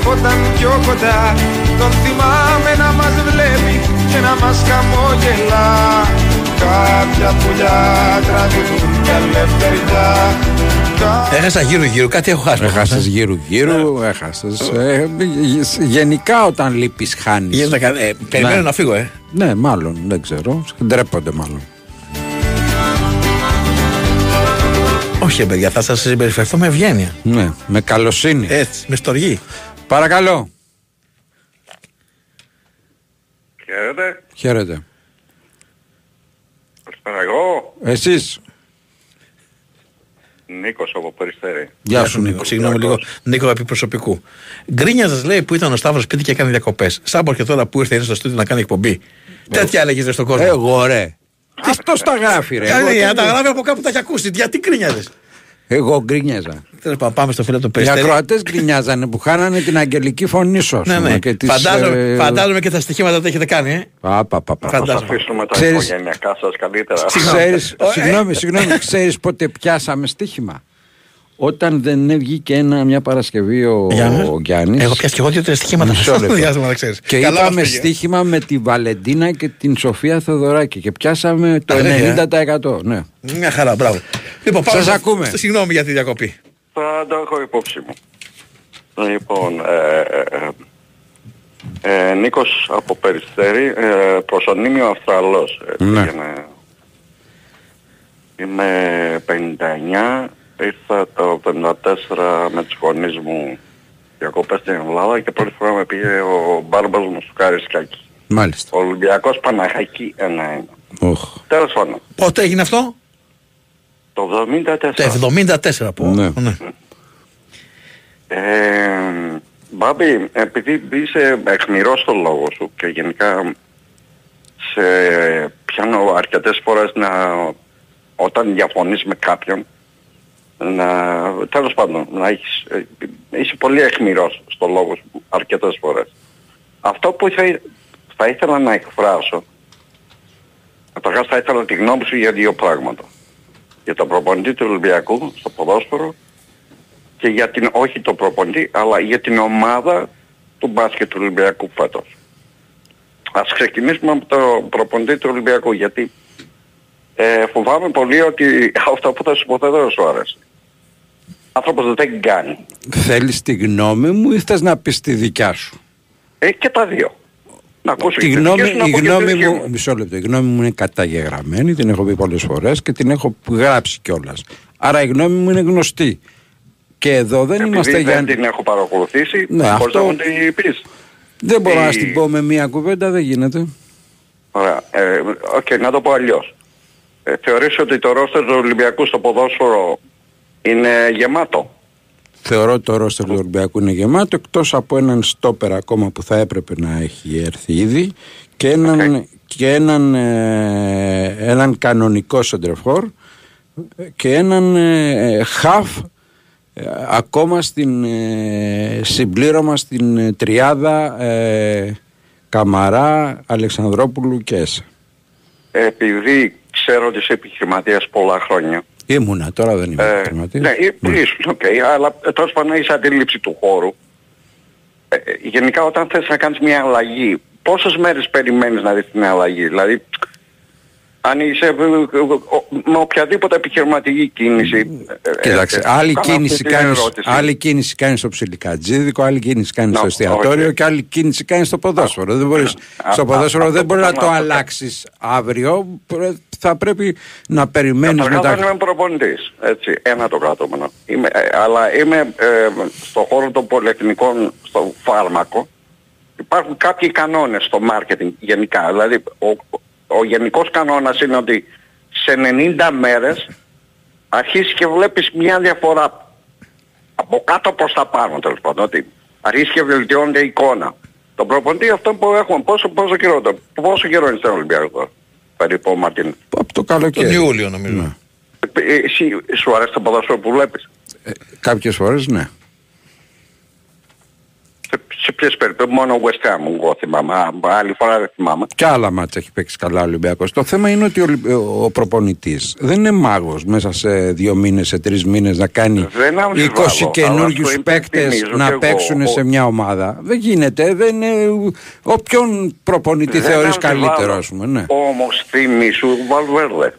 Κοιτά Τον θυμάμαι να μας βλέπει και να μας χαμογελά Κάποια πουλιά τραβηγούν για ελευθεριά Έχασα γύρω γύρω, κάτι έχω χάσει. Έχασες γύρω γύρω, έχασες. γενικά όταν λείπεις, χάνεις. Γίνεται κα- ε, περιμένω να φύγω, ε. Ναι, μάλλον, δεν ξέρω. Ντρέπονται μάλλον. Όχι, ε, παιδιά, θα σας συμπεριφερθώ με ευγένεια. Ναι, με καλοσύνη. Έτσι, με στοργή. Παρακαλώ. Χαίρετε. Χαίρετε. Καλησπέρα εγώ. Εσείς. Νίκος από Περιστέρη. Γεια σου, Νίκο. Συγγνώμη λίγο, Νίκο επί προσωπικού. Γκρίνιαζε, λέει, που ήταν ο Σταύρος σπίτι και έκανε διακοπές. Σάμπορ και τώρα που ήρθε είναι στο στούντιο να κάνει εκπομπή. Τέτοια έλεγες ρε στον κόσμο. Εγώ ρε. Αυτός τα γράφει ρε. Κάνει, Εγώ αν τα το- γράφει από κάπου τα έχει ακούσει. Γιατί γκρίνιαζε. Εγώ γκρινιάζα. Τέλος πάντων, πάμε στο φίλο του Οι Περιστέρη. ακροατές γκρινιάζανε που χάνανε την αγγελική φωνή σου. Ναι, ναι. Και τις, Φαντάζομαι, ε, φαντάζομαι και τα στοιχήματα τα έχετε κάνει, ε. Πα, πα, πα, πα. Θα Φαντάζομαι. αφήσουμε τα Ξέρεις- οικογενειακά σας καλύτερα. Ξέρεις, Ε, συγγνώμη, συγγνώμη, ξέρεις πότε πιάσαμε στοίχημα; Όταν δεν έβγηκε ένα, μια Παρασκευή ο, Γιάννης. ο Γιάννης. Έχω πιάσει και εγώ δύο-τρία στοιχήματα Μισό στο λεπτό. διάστημα, να ξέρεις. Και Καλά είπαμε μας πήγε. στοίχημα με τη Βαλεντίνα και την Σοφία Θεοδωράκη και πιάσαμε το Αλήθεια, 90%. Ναι. Μια χαρά, μπράβο. Λοιπόν, πάμε Σας στο- ακούμε. στο- Συγγνώμη για τη διακοπή. Θα το έχω υπόψη μου. Λοιπόν, ε, ε, ε, ε, Νίκος από Περιστέρη, ε, προσωνύμιο Αυστραλός. Έτσι, Ναι. για να- Είμαι 59, ήρθα το 54 με τις γονείς μου διακοπές στην Ελλάδα και πρώτη φορά με πήγε ο μπάρμπας μου στο Καρισκάκι. Μάλιστα. Ο Ολυμπιακός Παναχαϊκή 1-1. Οχ. Τέλος πάντων, Πότε έγινε αυτό; το 74. Το 74 που. Ναι. ναι. Ε, Μπάμπη, επειδή είσαι εχμηρός στο λόγο σου και γενικά σε πιάνω αρκετές φορές να όταν διαφωνείς με κάποιον να, τέλος πάντων, να έχεις, ε, είσαι πολύ εχμηρός στο λόγο σου αρκετές φορές. Αυτό που θα, θα ήθελα να εκφράσω, καταρχάς θα ήθελα τη γνώμη σου για δύο πράγματα. Για τον προπονητή του Ολυμπιακού στο ποδόσφαιρο και για την, όχι το προπονητή, αλλά για την ομάδα του μπάσκετ του Ολυμπιακού φέτος. Ας ξεκινήσουμε από το προπονητή του Ολυμπιακού, γιατί ε, φοβάμαι πολύ ότι αυτό που θα σου πω δεν σου άρεσε. Άνθρωπος δεν κάνει. Θέλεις τη γνώμη μου ή θες να πεις τη δικιά σου; Ε, και τα δύο. Να ακούσω Τη και τη γνώμη, δική σου, να η πω και τη γνώμη δική μου, μισό λεπτό, η γνώμη μου είναι καταγεγραμμένη, την έχω πει πολλές φορές και την έχω γράψει κιόλας. Άρα η γνώμη μου είναι γνωστή. Και εδώ δεν Επειδή είμαστε δεν για... την έχω παρακολουθήσει, Ναι, μπορείς αυτό- να μου την πεις. Δεν μπορώ να η- στην πω με μία κουβέντα, δεν γίνεται. Ωραία. Ε, οκ, να το πω αλλιώς. Ε, θεωρείς ότι το ρόστερ του Ολυμπιακού στο ποδόσφαιρο είναι γεμάτο. Θεωρώ ότι το ρόστερ του Ολυμπιακού είναι γεμάτο εκτός από έναν στόπερ ακόμα που θα έπρεπε να έχει έρθει ήδη και έναν, και έναν, ε, έναν κανονικό σεντρεφόρ και έναν ε, χαφ ε, ακόμα στην ε, συμπλήρωμα στην ε, τριάδα ε, Καμαρά, Αλεξανδρόπουλου και Έσε. Επειδή ξέρω ότι είσαι επιχειρηματίας πολλά χρόνια. Ήμουνα, τώρα δεν είμαι Ε, επιχειρηματίας. ναι, ε, ήσουν, οκ, αλλά ε, τέλος πάντων έχεις αντίληψη του χώρου. Ε, ε, γενικά όταν θες να κάνεις μια αλλαγή, πόσες μέρες περιμένεις να δεις την αλλαγή. Δηλαδή, αν είσαι ε, ε, ε, με οποιαδήποτε επιχειρηματική κίνηση. ε, ε, Κοίταξε, ε, άλλη κάνω κίνηση, αυτή την κάνεις, ερώτηση. άλλη κίνηση κάνεις στο ψιλικατζίδικο, άλλη κίνηση κάνεις στο Να, εστιατόριο όχι. και άλλη κίνηση κάνεις στο ποδόσφαιρο. Δεν μπορείς, Α, στο α, ποδόσφαιρο αυτό δεν που μπορεί να κάνω το αυτό. αλλάξεις αύριο. Πρέ- Θα πρέπει να περιμένεις Καταρχάς μετά. δεν είμαι προπονητής, έτσι, ένα το κρατούμενο. Είμαι, ε, αλλά είμαι ε, στον χώρο των πολυεθνικών, στο φάρμακο. Υπάρχουν κάποιοι κανόνες στο μάρκετινγκ γενικά. Δηλαδή, ο, ο γενικός κανόνας είναι ότι σε 90 μέρες αρχίσεις και βλέπεις μια διαφορά από κάτω προς τα πάνω τέλος πάντων. Ότι αρχίζει και βελτιώνεται η εικόνα. Το προπονητή αυτό που έχουμε, πόσο, πόσο καιρό, το- πόσο καιρό είναι στον Ολυμπιακό, περίπου ο Μαρτίν. Από το καλοκαίρι. Τον Ιούλιο νομίζω. Ναι. Ε, Εσύ σου αρέσει το ποδόσφαιρο που βλέπεις; Κάποιες φορές ναι. Σε, σε ποιες περιπτώσεις, μόνο West Ham εγώ θυμάμαι, Α, άλλη φορά δεν θυμάμαι. Και άλλα μάτια έχει παίξει καλά ο Ολυμπιακός. Το θέμα είναι ότι ο, Ολυ- ο προπονητής δεν είναι μάγος μέσα σε δύο μήνες, σε τρεις μήνες να κάνει Δεν 20 αμφιβάλλω, αλλά καινούριους στο παίκτες υπενθυμίζω να κι εγώ. παίξουν σε μια ομάδα. Δεν γίνεται. Δεν είναι... Όποιον προπονητή Δεν θεωρείς αμφιβάλλω. καλύτερο, ας πούμε. Ναι. Όμως θυμήσου Βαλβέρδε.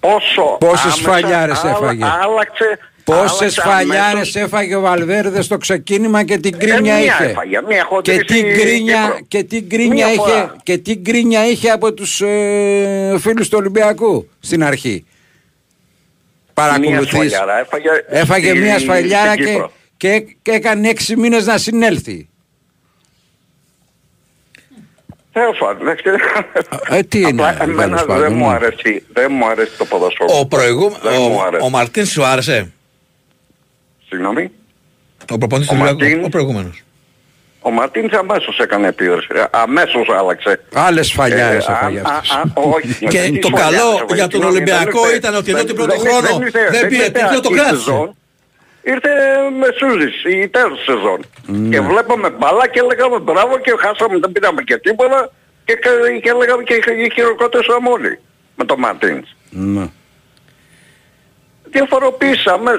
Πόσο Πόσες άμεσα φαλιάρες άλλα- έφαγε. Άλλαξε, Πόσες άλλαξε φαλιάρες αμέσως. έφαγε ο Βαλβέρδες στο ξεκίνημα και την Ε, κρίνια μία είχε; έφαγε, μία και χοντρή την στη κρίνια, Κύπρο. και την κρίνια Μία είχε, φορά. και την κρίνια είχε από τους ε, φίλους του Ολυμπιακού στην αρχή. Παρακολουθείς. Μία σφαλιάρα έφαγε, Έφαγε στη- μία σφαλιάρα στην και, Κύπρο. και, και έκανε έξι μήνες να συνέλθει. Τέλος πάντων, δεν ξέρω. Ε, τι είναι, Απλά εμένα τέλος πάντων, δεν μου ναι. αρέσει, δεν μου αρέσει το ποδοσφαίρο. Ο, προηγούμενο, Δεν μου ο, αρέσει. ο Μαρτίν σου άρεσε; Συγγνώμη. Ο προπονητής Ο του Ολυμπιακού. Μαρτίν. Ο προηγούμενος. Ο Μαρτίνς αμέσως έκανε επίδραση. Αμέσως άλλαξε. Άλλες φαλιάρες Ε, α- έφαγε α- αυτός. α- όχι. Και τι το σφαλιάρες καλό έφαγε, για τον συγγνώμη, Ολυμπιακό δεν ήρθε- ήταν ότι ενώ δεν- την πρώτο δεν- χρόνο ήρθε- δεν πήρε ήρθε τίτλο, το αρχή κράτησε. σεζόν. Ήρθε μεσούζης, η τέλος σεζόν. Ναι. Και βλέπαμε μπαλά και λέγαμε μπράβο και χάσαμε, δεν πήραμε και τίποτα. Και, και, και λέγαμε και χειροκρότησαμε όλοι με τον Μαρτίνς. Ναι. Διαφοροποίησαμε.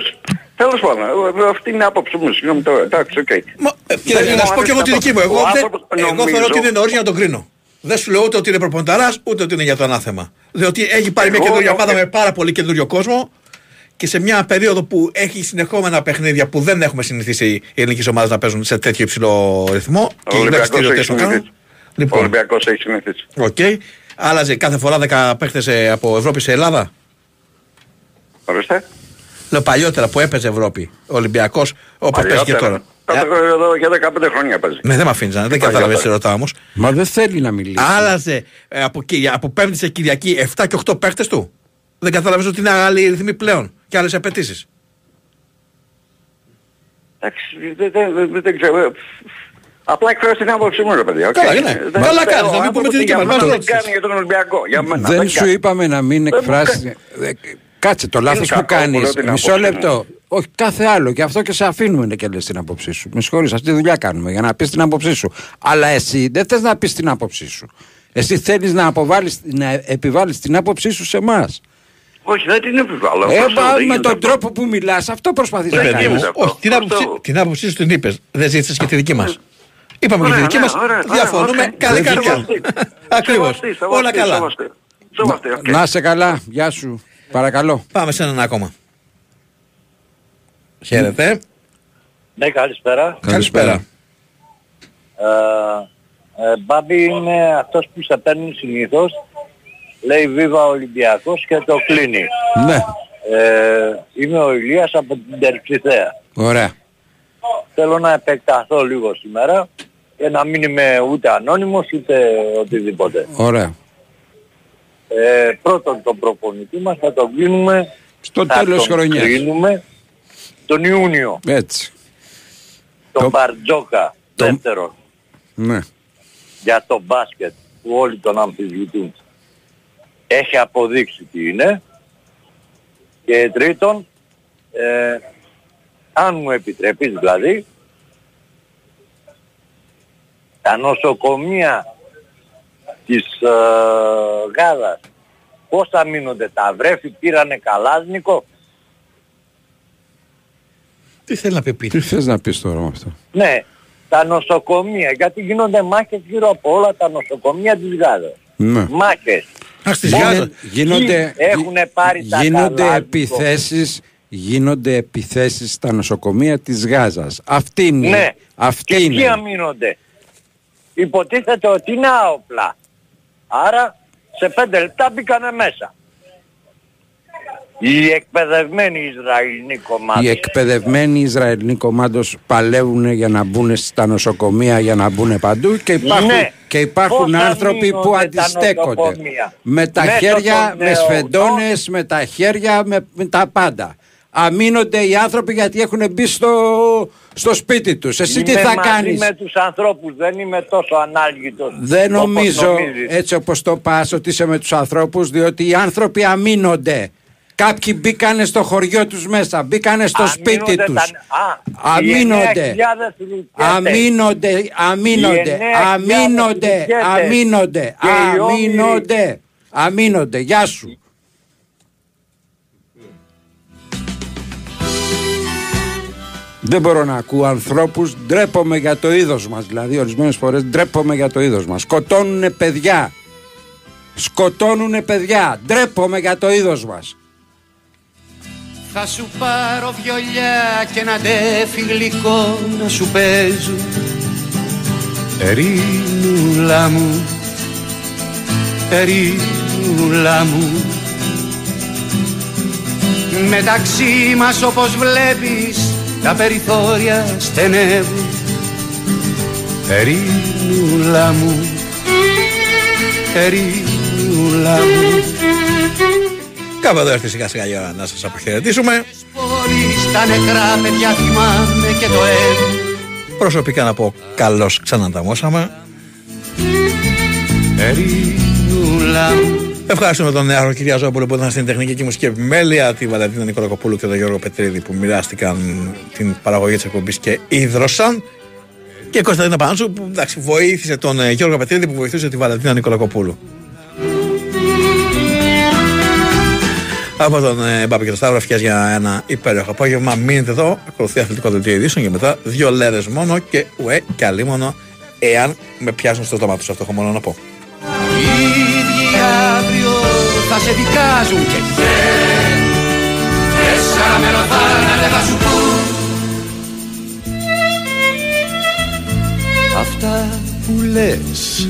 Τέλος πάντων, ε, αυτή είναι η άποψη μου. Συγγνώμη τώρα, εντάξει, οκ. Κύριε, Δεν να μου σου πω και εγώ τη άρεσε δική μου. ο Εγώ, δεν, άνθρωπος, εγώ νομίζω- θεωρώ ότι είναι νωρίς για να τον κρίνω. Δεν σου λέω ούτε ότι είναι προπονηταράς, ούτε ότι είναι για το ανάθεμα. Διότι έχει πάρει μια Εγώ καινούργια λέω- ομάδα με πάρα πολύ καινούριο κόσμο και σε μια περίοδο που έχει συνεχόμενα παιχνίδια που δεν έχουμε συνηθίσει οι ελληνικές ομάδες να παίζουν σε τέτοιο υψηλό ρυθμό. Ο Και οι Ολυμπιακός δραστηριότητες έχει το κάνουν. συνηθίσει. Ο Λοιπόν, Ολυμπιακός έχει συνηθίσει. οκ. Άλλαζε κάθε φορά 10 παίχτες ε, από Ευρώπη σε Ελλάδα. Ορίστε. Λέω παλιότερα που έπαιζε Ευρώπη. Ο Ολυμπιακός, όπως παίζει και τώρα. Κάτω εδώ για 15 χρόνια παίζει. Ναι, δεν με αφήνεις, δεν Παλιότερα. κατάλαβες τι ρωτάω όμως. Μα δεν θέλει να μιλήσει. Άλλαζε ε, από, Κυρια- από Πέμπτη σε Κυριακή 7 και 8 παίχτες του. Δεν κατάλαβες ότι είναι άλλοι ρυθμοί πλέον και άλλες απαιτήσεις. Εντάξει, δεν- δεν- δεν- δεν ξέρω. Απλά εκφράζω την άποψή μου, ρε παιδιά. οκ. Καλά, ναι. Δεν- Καλά δεν- κάνεις, ο να μην πούμε άνθρωπος τη δική για μας, μένα μας Δεν ρώτησες. κάνει για τον Ολυμπιακό. Για μένα Δεν σου κάνει. είπαμε να μην Δεν μου εκφράσει. Ε, Κάτσε, το λάθος που κακό που κάνεις. λέω την Μισό άποψή μου. λεπτό. Όχι, κάθε άλλο. Και αυτό και σε αφήνουμε και λες την άποψή σου. Με συγχωρείς, αυτή τη δουλειά κάνουμε για να πεις την άποψή σου. Αλλά εσύ δεν θες να πεις την άποψή σου. Εσύ θέλεις να, αποβάλεις, να επιβάλλεις την άποψή σου σε εμάς. Όχι, δεν την επιβάλλω. Ε, Ωστόσο, μα, δεν με γίνεται τον αυτό; τρόπο που μιλάς, αυτό προσπαθείς Δεν να κάνεις. γίνεται αυτό. Όχι, την άποψη, Αυτό- την άποψή σου την είπες. Δεν ζήτησες και τη δική μας. Είπαμε και τη Ωραία, δική ναι, μας. ωραία, ωραία, Διαφωνούμε. οκ. Καλή Δεν καρδιά. σεβαστή. Ακριβώς. Σεβαστή, σεβαστή, Όλα καλά. σεβαστή. Σεβαστή, οκ. Να σε καλά, γεια σου. Παρακαλώ. Πάμε σε έναν ακόμα. Χαίρετε. Ναι, καλησπέρα. Καλησπέρα. Ε, ε, Μπάμπη είναι αυτός που σε παίρνει συνήθως. Λέει Βίβα Ολυμπιακός και το κλείνει. Ναι, Ε, είμαι ο Ηλίας από την Τερξιθέα. ωραία. Θέλω να επεκταθώ λίγο σήμερα και να μην είμαι ούτε ανώνυμος ούτε οτιδήποτε. Ωραία. Ε, πρώτον τον προπονητή μας θα τον κλείνουμε Στο θα τέλος τον χρονιάς. κρίνουμε τον Ιούνιο. Έτσι. Τον Μπαρτζόκα δεύτερον Ναι. για το μπάσκετ που όλοι τον αμφισβητούν. Έχει αποδείξει τι είναι. Και τρίτον, ε, αν μου επιτρέπεις δηλαδή, τα νοσοκομεία της ε, Γάδας πώς θα μείνονται, τα βρέφη πήρανε καλάζνικο. Τι θέλει να πει πει. Τι θες να πεις τώρα με αυτό; Ναι, τα νοσοκομεία, γιατί γίνονται μάχες γύρω από όλα τα νοσοκομεία της Γάδας. Ναι. Μάχες. Α, στις Μόνο Γάζα. Γίνονται, Ποιοι έχουνε πάρει τα γίνονται καλά, επιθέσεις γίνονται επιθέσεις στα νοσοκομεία της Γάζας. Αυτή είναι. Ναι. Αυτή και είναι. ποιοι αμήνονται. Υποτίθεται ότι είναι άοπλα. Άρα σε πέντε λεπτά μπήκανε μέσα. Οι εκπαιδευμένοι Ισραηλινοί κομμάτες. Οι εκπαιδευμένοι Ισραηλινοί κομμάτος παλεύουν για να μπουν στα νοσοκομεία, για να μπουν παντού και υπάρχουν, Ναι. και υπάρχουν Πώς άνθρωποι που αμήνονται τα αντιστέκονται. νοσοκομεία; Με τα Μέσω χέρια, των με νεών. σφεντώνες, με τα χέρια, με, με τα πάντα. Αμήνονται οι άνθρωποι γιατί έχουν μπει στο, στο σπίτι τους. Εσύ τι Είμαι θα μαζί κάνεις; με τους ανθρώπους, δεν είμαι τόσο ανάλγητος. Δεν όπως νομίζω νομίζεις. έτσι όπως το πας ότι είσαι με τους ανθρώπους διότι οι άνθρωποι αμήνονται. Κάποιοι μπήκανε στο χωριό τους μέσα, μπήκανε στο σπίτι Αμήνονται τους. τα- α, Αμήνονται. οι 9.000 ηλικιάτες. Αμήνονται, αμήνονται, Οι 9.000 αμήνονται, ηλικιάτες. αμήνονται, Και οι όμοιροι- αμήνονται, αμήνονται. Γεια σου. Δεν μπορώ να ακούω ανθρώπους, ντρέπομαι για το είδος μας. Δηλαδή, ορισμένες φορές ντρέπομαι για το είδος μας. Σκοτώνουνε παιδιά. Σκοτώνουνε παιδιά. Ντρέπομαι για το είδος μας. Θα σου πάρω βιολιά και ένα ντέφι γλυκό να σου παίζω Ερήνουλα μου, ερήνουλα μου Μεταξύ μας όπως βλέπεις τα περιθώρια στενεύουν Ερήνουλα μου, ερήνουλα μου Κάπου εδώ έρθει σιγά σιγά η ώρα να σας αποχαιρετήσουμε. Πόλεις τα νεκρά παιδιά θυμάμαι και το αίμα Προσωπικά να πω καλώς ξανανταμώσαμε. Ερήνουλα μου Ευχαριστούμε τον νεάρο Κυριαζόπουλο που ήταν στην τεχνική και μουσική επιμέλεια, τη Βαλαντίνα Νικολακοπούλου και τον Γιώργο Πετρίδη που μοιράστηκαν την παραγωγή της εκπομπής και ίδρωσαν. Και Κωνσταντίνα Πανάσου που εντάξει, βοήθησε τον ε, Γιώργο Πετρίδη που βοηθούσε τη Βαλαντίνα Νικολακοπούλου. Από τον ε, Μπάμπη και τον Σταύρο, ευχές για ένα υπέροχο απόγευμα. Μείνετε εδώ, ακολουθεί αθλητικό δελτίο ειδήσεων και μετά δύο λέρες μόνο και ουέ και αλίμονο, εάν με πιάσουν στο στόμα τους. Αυτό έχω μόνο να πω. Οι ίδιοι αύριο θα σε δικάζουν και χαίρε Τέσσερα μελοθάνατε θα σου πούν Αυτά που λες.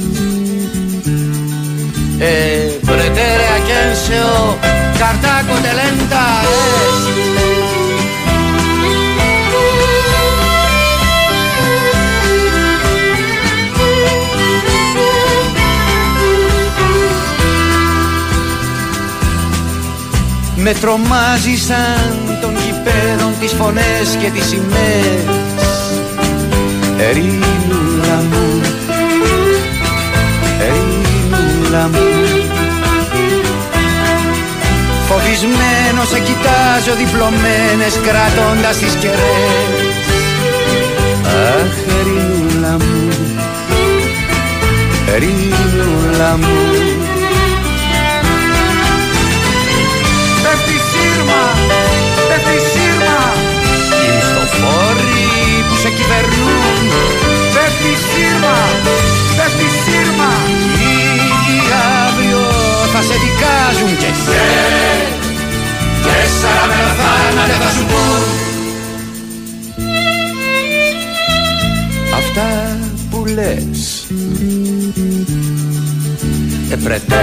Ε, pretere a quien se o Με τρομάζει σαν των γηπέδων τις φωνές και τις σημαίες. Ερήνουλα μου, ερήνουλα μου. Φοβισμένος σε κοιτάζω διπλωμένες κρατώντας τις κεραίες. Αχ, ερήνουλα μου, ερήνουλα μου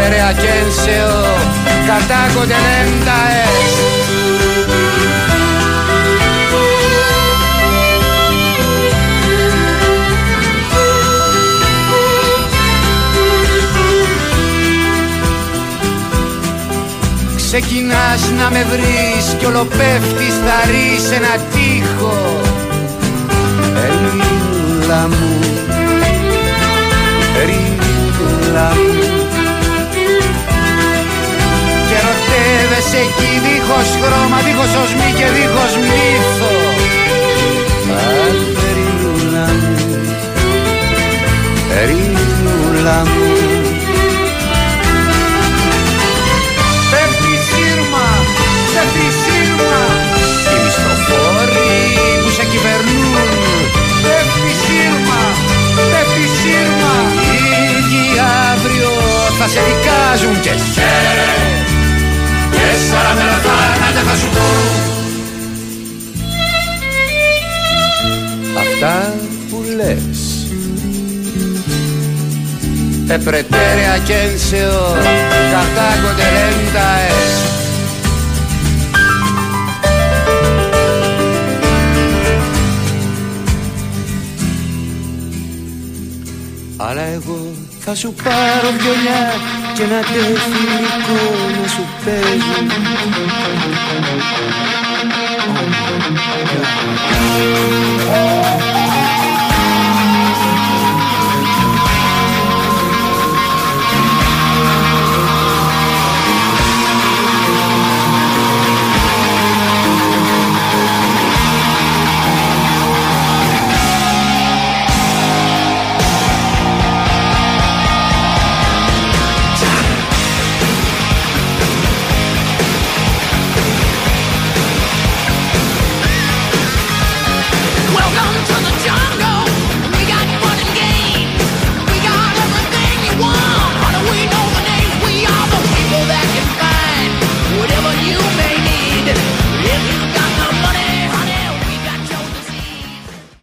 pretere a quien se o Cartago de lenta es Ξεκινάς να με βρεις κι όλο πέφτεις θα ρεις ένα τείχο. Ερήνουλα μου, ερήνουλα μου εκεί δίχως χρώμα, δίχως οσμή και δίχως μύθο. Αχ, ερήνουλα μου, ερήνουλα μου. Πέφτει σύρμα, πέφτει σύρμα. Οι μισθοφόροι που σε κυβερνούν. Πέφτει σύρμα, πέφτει σύρμα. Οι ίδιοι αύριο θα σε δικάζουν και χαίρε Τέσσερα μελοθάνατε θα σου πω Αυτά που λες. E pretere a quien se o Cartago de lenta es Αλλά εγώ θα σου πάρω βιολιά llena de frío como su pelo. Oh, oh, oh.